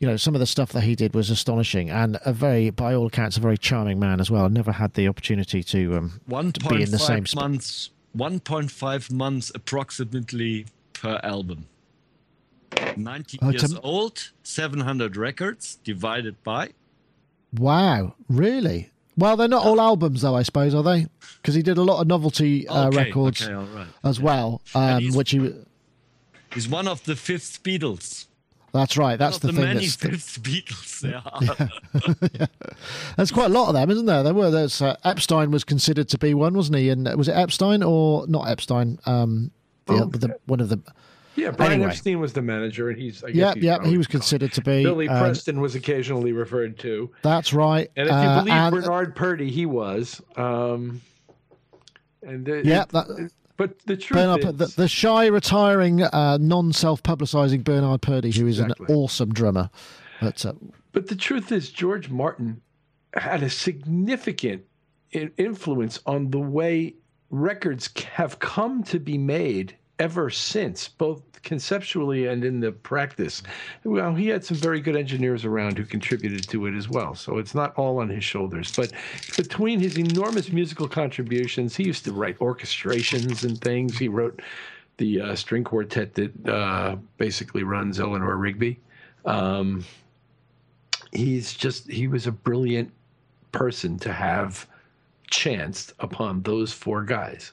you know, some of the stuff that he did was astonishing, and a very, by all accounts, a very charming man as well. I never had the opportunity to um, One to be in the same point spot. months, one point five months approximately per album. Ninety Oh, years old, seven hundred records divided by Wow, really? Well, they're not all albums, though. I suppose are they? Because he did a lot of novelty uh, Okay, records okay, right. as well, um, he's- which he. He's one of the fifth Beatles. That's right. That's the the thing. many That's, fifth Beatles there are. there's quite a lot of them, isn't there? There were. There's uh, Epstein was considered to be one, wasn't he? And uh, was it Epstein or not Epstein? Um, the, Oh. the, one of the. Yeah, Brian Anyway. Epstein was the manager, and he's. I guess Yep, he's yep. He was considered to be. Billy um, Preston was occasionally referred to, That's right. and if you uh, believe and- Bernard Purdie, he was. Um, and uh, Yeah, it- that- but the truth Bernard, is, the, the shy, retiring, uh, non-self-publicising Bernard Purdie, who is Exactly. an awesome drummer. But uh, But the truth is, George Martin had a significant influence on the way records have come to be made ever since, both conceptually and in the practice. Well, he had some very good engineers around who contributed to it as well. So it's not all on his shoulders. But between his enormous musical contributions, he used to write orchestrations and things. He wrote the uh, string quartet that uh, basically runs Eleanor Rigby. Um, he's just he was a brilliant person to have chanced upon those four guys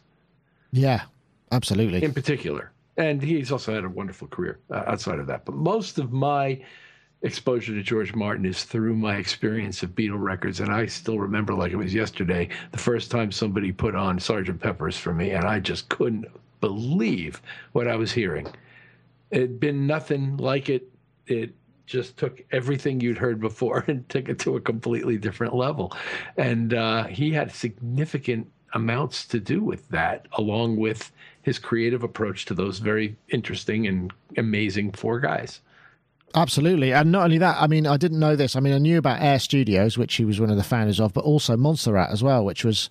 yeah, absolutely. in particular and he's also had a wonderful career uh, outside of that but most of my exposure to george martin is through my experience of beatle records and i still remember like it was yesterday the first time somebody put on sergeant peppers for me and i just couldn't believe what i was hearing it'd been nothing like it. It just took everything you'd heard before and took it to a completely different level. And uh, he had significant amounts to do with that, along with his creative approach to those very interesting and amazing four guys. Absolutely. And not only that, I mean, I didn't know this. I mean, I knew about Air Studios, which he was one of the founders of, but also Montserrat as well, which was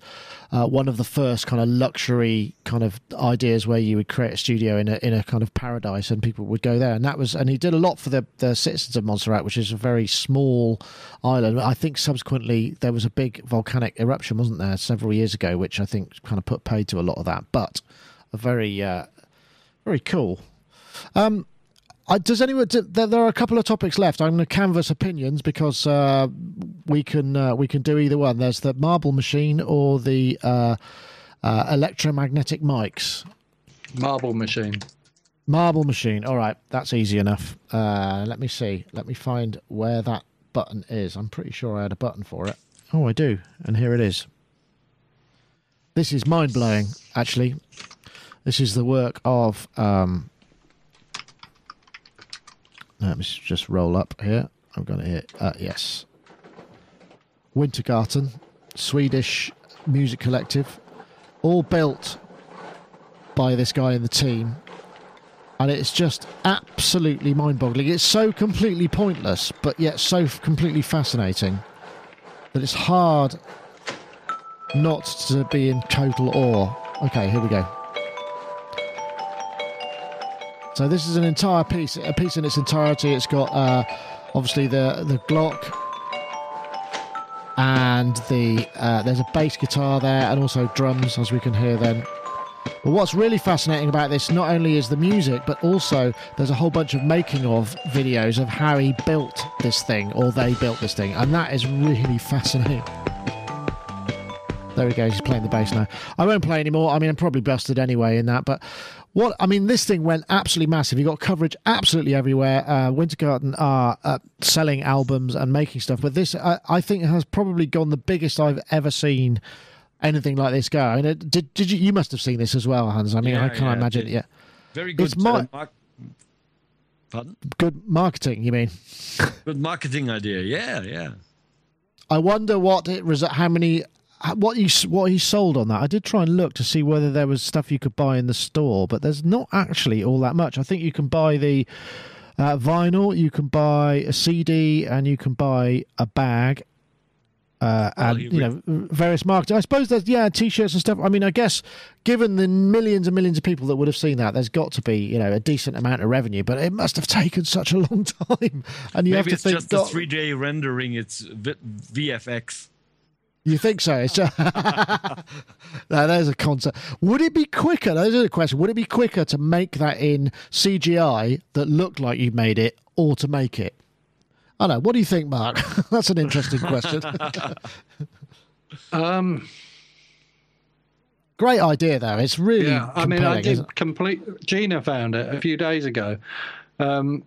uh, one of the first kind of luxury kind of ideas where you would create a studio in a, in a kind of paradise and people would go there. And that was, and he did a lot for the, the citizens of Montserrat, which is a very small island. I think subsequently there was a big volcanic eruption, wasn't there, several years ago, which I think kind of put paid to a lot of that. But a very, uh, very cool. Um, uh, does anyone? Do, there, there are a couple of topics left. I'm going to canvass opinions because uh, we can uh, we can do either one. There's the marble machine or the uh, uh, electromagnetic mics. Marble machine. Marble machine. All right, that's easy enough. Uh, let me see. Let me find where that button is. I'm pretty sure I had a button for it. Oh, I do, and here it is. This is mind blowing. Actually, this is the work of. Um, let me just roll up here. I'm going to hit uh, yes. Wintergatan, Swedish music collective, all built by this guy in the team and it's just absolutely mind-boggling. It's so completely pointless, but yet so completely fascinating that it's hard not to be in total awe. Okay, here we go. So this is an entire piece, a piece in its entirety. It's got uh, obviously the the Glock and the uh, there's a bass guitar there, and also drums, as we can hear then. But what's really fascinating about this not only is the music, but also there's a whole bunch of making of videos of how he built this thing or they built this thing, and that is really fascinating. There he goes, he's playing the bass now. I won't play anymore. I mean, I'm probably busted anyway in that, but what I mean, this thing went absolutely massive. You got coverage absolutely everywhere. Uh, Wintergatan are uh, selling albums and making stuff, but this I, I think has probably gone the biggest I've ever seen anything like this go. I mean, it- did did you? You must have seen this as well, Hans. I mean, I can't yeah, imagine. did. Yeah, Very good. It's my- uh, mark- Pardon? good marketing. You mean? Good marketing idea. Yeah, yeah. I wonder what it was. How many? What he what he sold on that? I did try and look to see whether there was stuff you could buy in the store, but there's not actually all that much. I think you can buy the uh, vinyl, you can buy a CD, and you can buy a bag. Uh, Well, and you you know various marketing. I suppose there's yeah t-shirts and stuff. I mean, I guess given the millions and millions of people that would have seen that, there's got to be you know a decent amount of revenue. But it must have taken such a long time, and you have Maybe to it's think. just God- 3D rendering. It's v- VFX. You think so? It's just... now, there's a concept. Would it be quicker? There's a question. Would it be quicker to make that in CGI that looked like you made it, or to make it? I know. What do you think, Mark? That's an interesting question. Um, Great idea, though. It's really yeah, I mean, I did complete. Gina found it a few days ago. Um,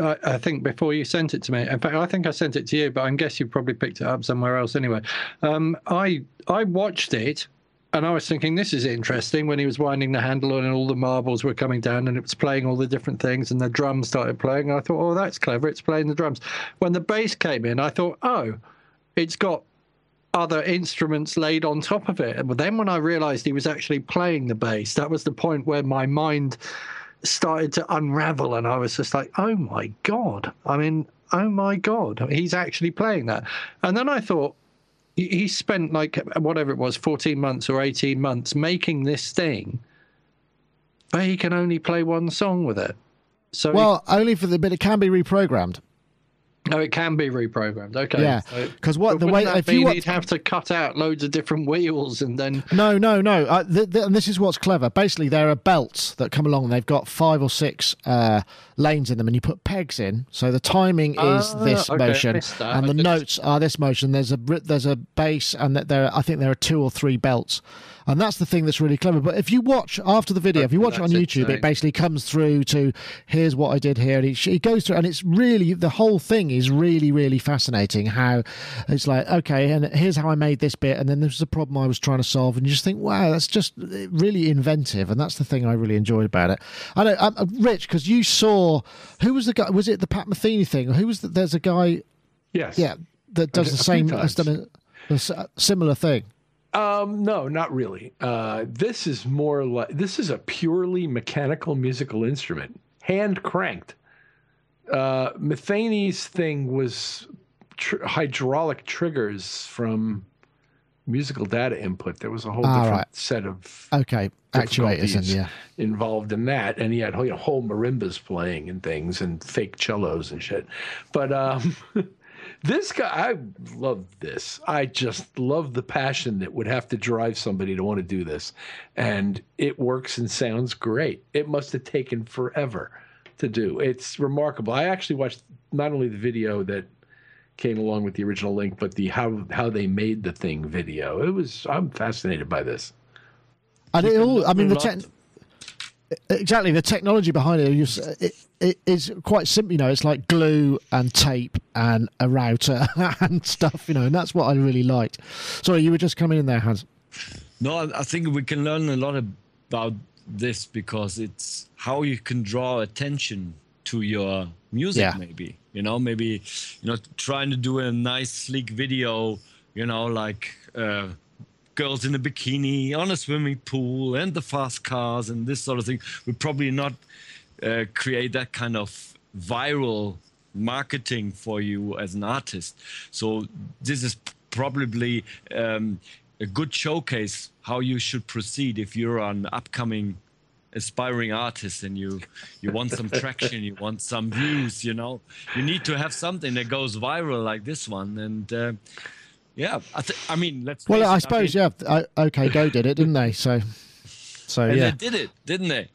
I, think before you sent it to me. In fact, I think I sent it to you, but I guess you probably picked it up somewhere else anyway. Um, I I watched it. And I was thinking, this is interesting when he was winding the handle and all the marbles were coming down and it was playing all the different things and the drums started playing. And I thought, oh, that's clever. It's playing the drums. When the bass came in, I thought, oh, it's got other instruments laid on top of it. But then when I realized he was actually playing the bass, that was the point where my mind started to unravel and I was just like, oh my God. I mean, oh my God, he's actually playing that. And then I thought, he he spent like whatever it was, 14 months or 18 months making this thing, but he can only play one song with it. So he- Well, only for the bit it can be reprogrammed. Oh, it can be reprogrammed. Okay. Yeah, So- 'cause what- the way- if you he'd have to cut out loads of different wheels and then No, no, no. Uh, th- th- and this is what's clever. Basically, there are belts that come along, and they've got five or six uh, lanes in them, and you put pegs in. So the timing is Ah, this okay, motion, and the notes are this motion. There's a there's a bass, and that there I think there are two or three belts, and that's the thing that's really clever. But if you watch after the video, if you watch it on YouTube, insane. it basically comes through to here's what I did here, and it, it goes through, and it's really the whole thing is really really fascinating. How it's like okay, and here's how I made this bit, and then this was a problem I was trying to solve, and you just think, wow, that's just really inventive, and that's the thing I really enjoyed about it. I know, um, uh, Rich, because you saw who was the guy? Was it the Pat Metheny thing? Who was the, there's a guy, Yes. yeah, that does the same, has done a similar thing. Um, no, not really. Uh, this is more like this is a purely mechanical musical instrument, hand cranked. Uh, Metheny's thing was tr- hydraulic triggers from musical data input. There was a whole Ah, different right. set of Okay, actuators and yeah. involved in that, and he had you know, whole marimbas playing and things, and fake cellos and shit. But um, this guy, I love this. I just love the passion that would have to drive somebody to want to do this, and it works and sounds great. It must have taken forever to do. It's remarkable. I actually watched not only the video that came along with the original link, but the how how they made the thing video. It was I'm fascinated by this. And it all, I mean, the tech, exactly the technology behind it, it, it is quite simple. You know, it's like glue and tape and a router and stuff. You know, and that's what I really liked. Sorry, you were just coming in there, Hans. No, I I think we can learn a lot about this because it's how you can draw attention to your music. Yeah. Maybe you know, maybe you know, trying to do a nice sleek video. You know, like uh, girls in a bikini on a swimming pool and the fast cars and this sort of thing would probably not uh, create that kind of viral marketing for you as an artist. So this is probably um, a good showcase how you should proceed if you're an upcoming aspiring artist and you you want some traction you want some views you know you need to have something that goes viral like this one and uh, yeah i th- i mean let's Well, I it, suppose mean, yeah. I, okay, Go did it, didn't they? So, so and yeah. they did it didn't they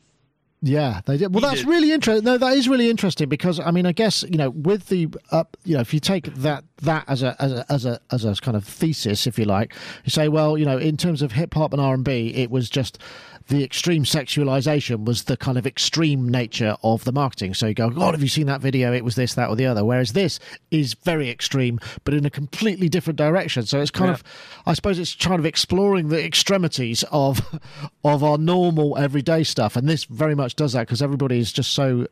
Yeah, they did. Well, He that's did. really interesting. No, that is really interesting because I mean, I guess you know, with the up, you know, if you take that that as a as a as a as a kind of thesis, if you like, you say, well, you know, in terms of hip hop and R and B, it was just the extreme sexualization was the kind of extreme nature of the marketing. So you go, God, have you seen that video? It was this, that, or the other. Whereas this is very extreme, but in a completely different direction. So it's kind of, I suppose, it's kind of exploring the extremities of of our normal everyday stuff, and this very much does that because everybody is just so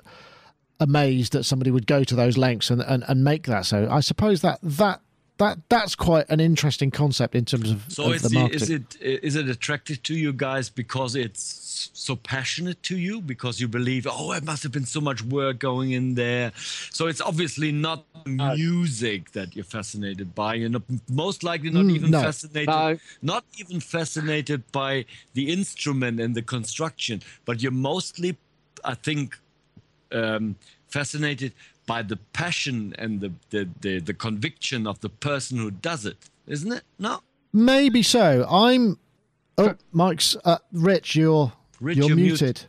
amazed that somebody would go to those lengths and, and, and make that. So I suppose that that that that's quite an interesting concept in terms of, So of is, the the, marketing. is it is it attractive to you guys because it's so passionate to you because you believe oh it must have been so much work going in there so it's obviously not music that you're fascinated by you're not, most likely not Mm, even no. fascinated No. not even fascinated by the instrument and the construction but you're mostly I think um, fascinated by the passion and the, the, the, the conviction of the person who does it, isn't it? No? Maybe so. I'm. Oh, Mike's uh, Rich. You're Rich, you're, you're muted. muted.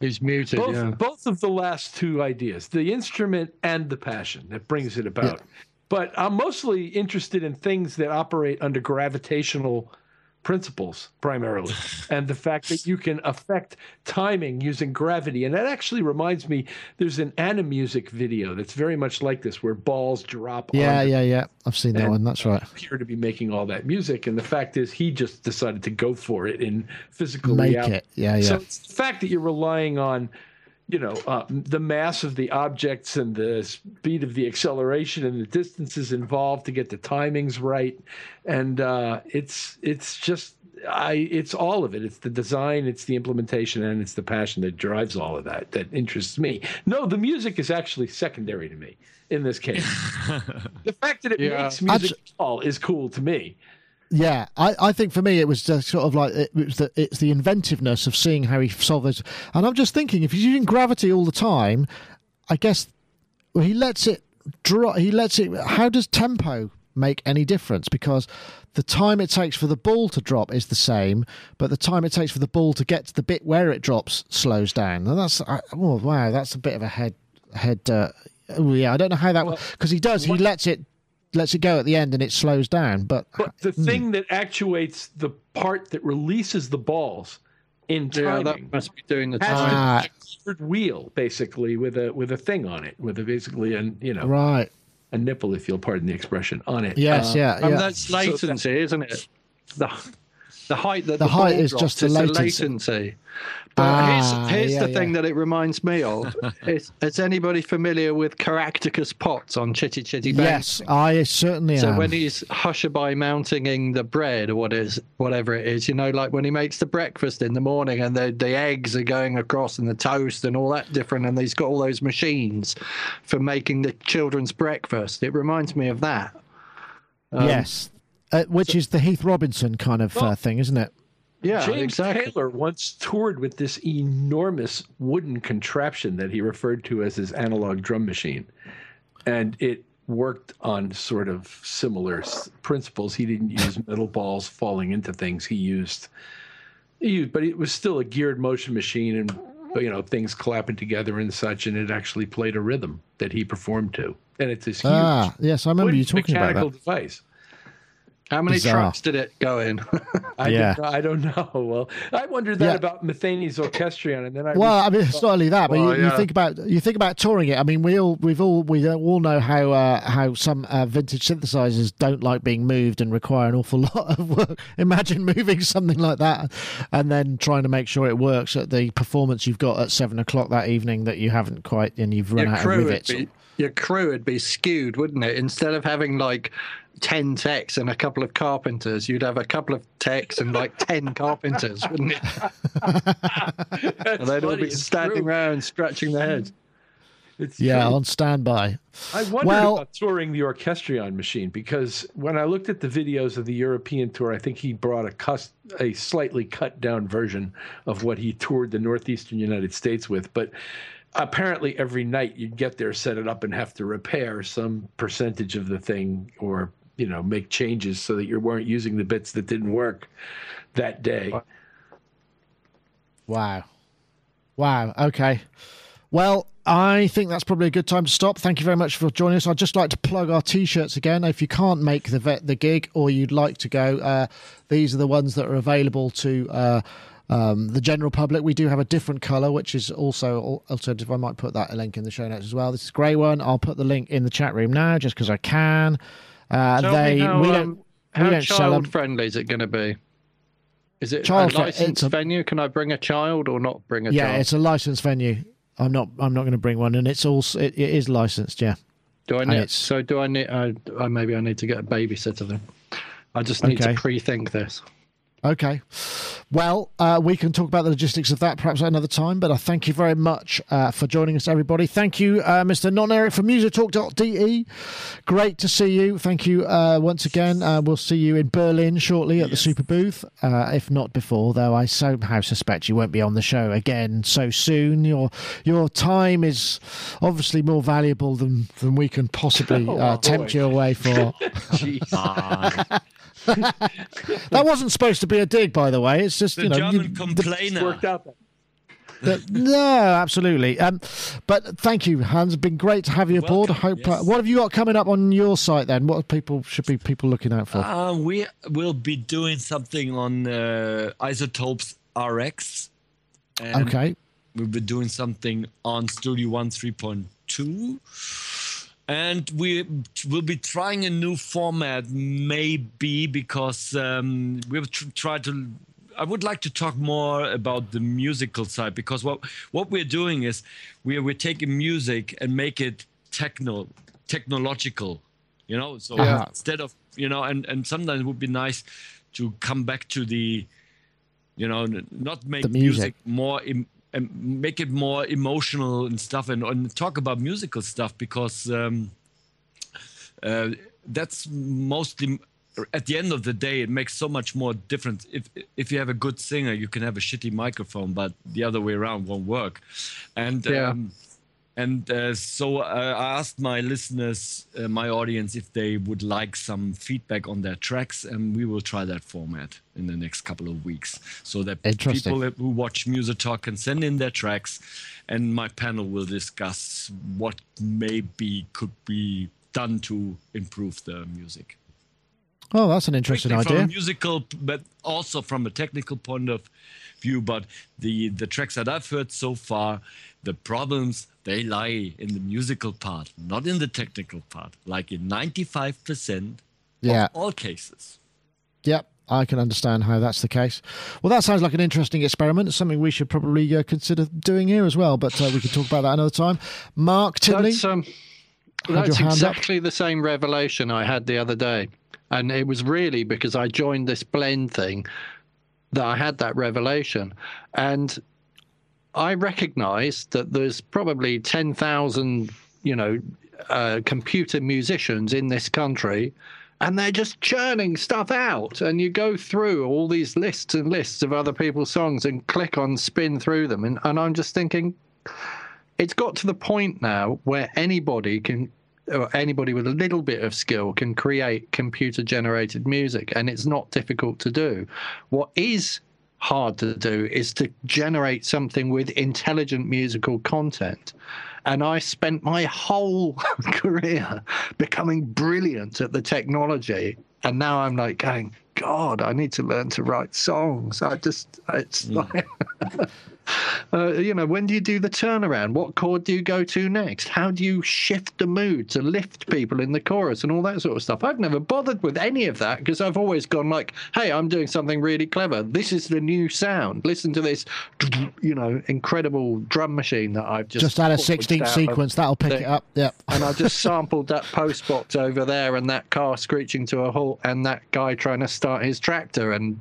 He's muted. both, yeah. both of the last two ideas the instrument and the passion that brings it about but i'm mostly interested in things that operate under gravitational principles primarily and the fact that you can affect timing using gravity and that actually reminds me there's an animusic video that's very much like this where balls drop Yeah, yeah, yeah. I've seen that one. That's right. appear to be making all that music and the fact is he just decided to go for it in physical Make reality it. Yeah, yeah. so it's the fact that you're relying on, you know, uh, the mass of the objects and the speed of the acceleration and the distances involved to get the timings right, and uh, it's it's just I it's all of it. It's the design, it's the implementation, and it's the passion that drives all of that that interests me. No, the music is actually secondary to me in this case. the fact that it Yeah. makes music at all is cool to me. Yeah, I, I think for me it was just sort of like it was the, it's the inventiveness of seeing how he solved this. And I'm just thinking, if he's using gravity all the time, I guess well, he lets it drop. He lets it. How does tempo make any difference? Because the time it takes for the ball to drop is the same, but the time it takes for the ball to get to the bit where it drops slows down. And that's I, oh wow, that's a bit of a head head. Uh, oh, yeah, I don't know how that because he does. He lets it lets it go at the end and it slows down, but But the Hmm. thing that actuates the part that releases the balls in Yeah, timing that must be doing the time. Ah. a covered wheel basically with a with a thing on it, with a basically a you know right. a nipple, if you'll pardon the expression, on it. Yes, Uh, yeah, I mean, yeah. that's So latency, isn't it? The the height that The the, height is drops just the is latency. latency. But Ah, here's, here's yeah, the thing yeah. that it reminds me of. is, is anybody familiar with Caractacus Potts on Chitty Chitty Bang? Yes, I certainly So am. So when he's hushaby mounting the bread or what is whatever it is, you know, like when he makes the breakfast in the morning and the the eggs are going across and the toast and all that different, and he's got all those machines for making the children's breakfast. It reminds me of that. Um, yes, uh, which is the Heath Robinson kind of uh, thing, isn't it? Yeah, James exactly. Taylor once toured with this enormous wooden contraption that he referred to as his analog drum machine, and it worked on sort of similar s- principles. He didn't use metal balls falling into things. He used, he used, but it was still a geared motion machine, and you know things clapping together and such, and it actually played a rhythm that he performed to, and it's this huge Ah, yes, I remember you talking about mechanical that. device. How many Bizarre. tracks did it go in? I Yeah. don't, I don't know. Well, I wondered that Yeah. about Metheny's orchestrion, and then I Well, I mean, it's not only that, but Well, you, you yeah. think about you think about touring it. I mean, we all we've all we all know how uh, how some uh, vintage synthesizers don't like being moved and require an awful lot of work. Imagine moving something like that and then trying to make sure it works at the performance you've got at seven o'clock that evening that you haven't quite and you've run your out of rivets. be your crew would be skewed, wouldn't it? Instead of having like ten techs and a couple of carpenters, you'd have a couple of techs and like ten carpenters, wouldn't it? And they'd all be it's standing true. around scratching their heads. It's yeah, true. on standby. I wondered Well- about touring the orchestrion machine because when I looked at the videos of the European tour, I think he brought a cus- a slightly cut down version of what he toured the northeastern United States with, but. Apparently, every night you'd get there, set it up, and have to repair some percentage of the thing, or you know, make changes so that you weren't using the bits that didn't work that day. Wow. Wow. Okay. Well, I think that's probably a good time to stop. Thank you very much for joining us. I'd just like to plug our t-shirts again. If you can't make the vet, the gig or you'd like to go, uh, these are the ones that are available to uh, um, the general public. We do have a different colour, which is also al- alternative. I might put that link in the show notes as well. This is grey one. I'll put the link in the chat room now, just because I can. Uh, Tell they how, we um, don't we how don't child friendly is it going to be? Is it Child a licensed a- venue? Can I bring a child or not bring a Yeah, child? Yeah, it's a licensed venue. I'm not. I'm not going to bring one, and it's also it, it is licensed. Yeah. Do I need? So do I need? I, uh, maybe I need to get a babysitter then. I just need Okay. to pre-think this. Okay. Well, uh, we can talk about the logistics of that perhaps at another time, but I thank you very much uh, for joining us, everybody. Thank you, uh, Mr. Non Eric from MusicTalk.de. Great to see you. Thank you uh, once again. Uh, we'll see you in Berlin shortly at the Superbooth, uh, if not before, though I somehow suspect you won't be on the show again so soon. Your your time is obviously more valuable than, than we can possibly Oh, uh, boy. tempt you away for. Jeez. That wasn't supposed to be a dig, by the way. It's just, the you know, German you, It's complainer. worked out. But- no, absolutely. Um, but thank you, Hans. It's been great to have you aboard. I Welcome, hope. Uh, what have you got coming up on your site then? What people should be people looking out for? Uh, we will be doing something on uh, iZotope's RX. And okay. We'll be doing something on Studio One 3.2. And we will be trying a new format, maybe because um, we've tr- tried to. I would like to talk more about the musical side because what what we're doing is we're we're taking music and make it techno technological, you know. So Yeah. instead of you know, and and sometimes it would be nice to come back to the, you know, not make music. music more. Im- and make it more emotional and stuff and, and talk about musical stuff because um, uh, that's mostly at the end of the day it makes so much more difference if if you have a good singer you can have a shitty microphone but the other way around won't work and Yeah. um, and uh, so uh, I asked my listeners, uh, my audience, if they would like some feedback on their tracks, and we will try that format in the next couple of weeks, so that people who watch Music Talk can send in their tracks, and my panel will discuss what maybe could be done to improve the music. Oh, that's an interesting Quickly From idea. a musical, but also from a technical point of view. But the the tracks that I've heard so far, the problems they lie in the musical part, not in the technical part. Like in ninety five percent Yeah. of all cases. Yep, I can understand how that's the case. Well, that sounds like an interesting experiment. It's something we should probably uh, consider doing here as well, but uh, we can talk about that another time. Mark Tinley, That's, um, that's hand up. exactly the same revelation I had the other day. And it was really because I joined this blend thing that I had that revelation. And I recognized that there's probably 10,000, you know, uh, computer musicians in this country. And they're just churning stuff out. And you go through all these lists and lists of other people's songs and click on spin through them. And, and I'm just thinking, it's got to the point now where anybody can anybody with a little bit of skill can create computer generated music and it's not difficult to do. What is hard to do is to generate something with intelligent musical content. And i spent my whole career becoming brilliant at the technology and now i'm like going god i need to learn to write songs. I just it's hmm. like uh, you know, when do you do the turnaround? What chord do you go to next? How do you shift the mood to lift people in the chorus and all that sort of stuff? I've never bothered with any of that because I've always gone like, hey, I'm doing something really clever. This is the new sound. Listen to this, you know, incredible drum machine that I've just just add a 16th out of sequence. That'll pick it up. Yep. and I just sampled that post box over there and that car screeching to a halt and that guy trying to start his tractor and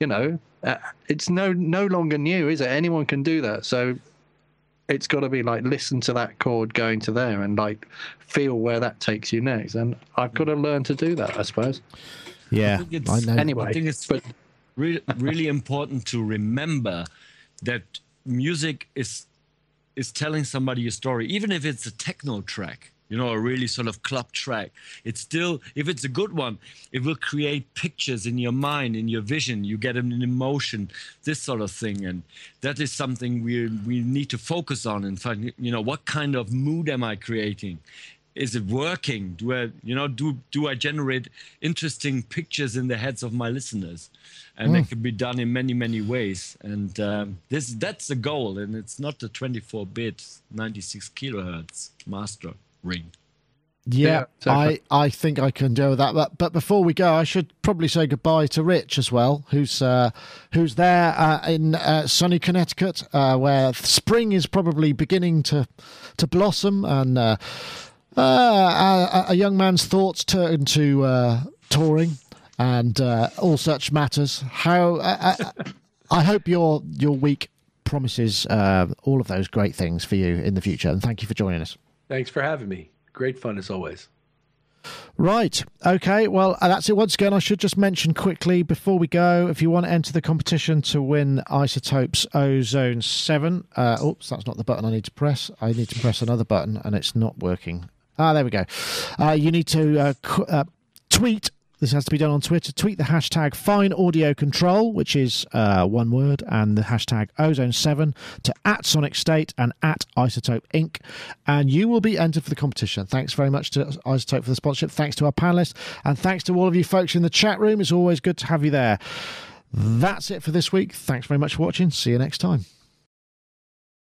you know uh, it's no no longer new is it? Anyone can do that. So it's got to be like listen to that chord going to there and like feel where that takes you next. And I've got to learn to do that I suppose. Yeah. think it's- I know. anyway I think it's but really, really important to remember that music is is telling somebody a story, even if it's a techno track, you know, a really sort of club track. It's still, if it's a good one, it will create pictures in your mind, in your vision. You get an emotion, this sort of thing, and that is something we we need to focus on and find. You know, what kind of mood am I creating? is it working do i you know do do i generate interesting pictures in the heads of my listeners and it can be done in many many ways and um, this that's the goal and it's not the 24 bit 96 kilohertz master ring Yeah, Yeah, exactly. I, I think I can do that. But but before we go, I should probably say goodbye to Rich as well, who's uh, who's there uh, in uh, sunny Connecticut, uh, where spring is probably beginning to to blossom, and uh, uh, a, a young man's thoughts turn to uh, touring and uh, all such matters. How I hope your your week promises uh, all of those great things for you in the future, and thank you for joining us. Thanks for having me. Great fun as always. Right. Okay. Well, uh, that's it once again. I should just mention quickly before we go if you want to enter the competition to win iZotope's Ozone 7. Uh, oops, that's not the button I need to press. I need to press another button and it's not working. Ah, there we go. Uh, you need to uh, qu- uh, tweet This has to be done on Twitter. Tweet the hashtag Fine Audio Control, which is uh, one word, and the hashtag Ozone7 to at Sonic State and at iZotope Inc. And you will be entered for the competition. Thanks very much to iZotope for the sponsorship. Thanks to our panelists. And thanks to all of you folks in the chat room. It's always good to have you there. That's it for this week. Thanks very much for watching. See you next time.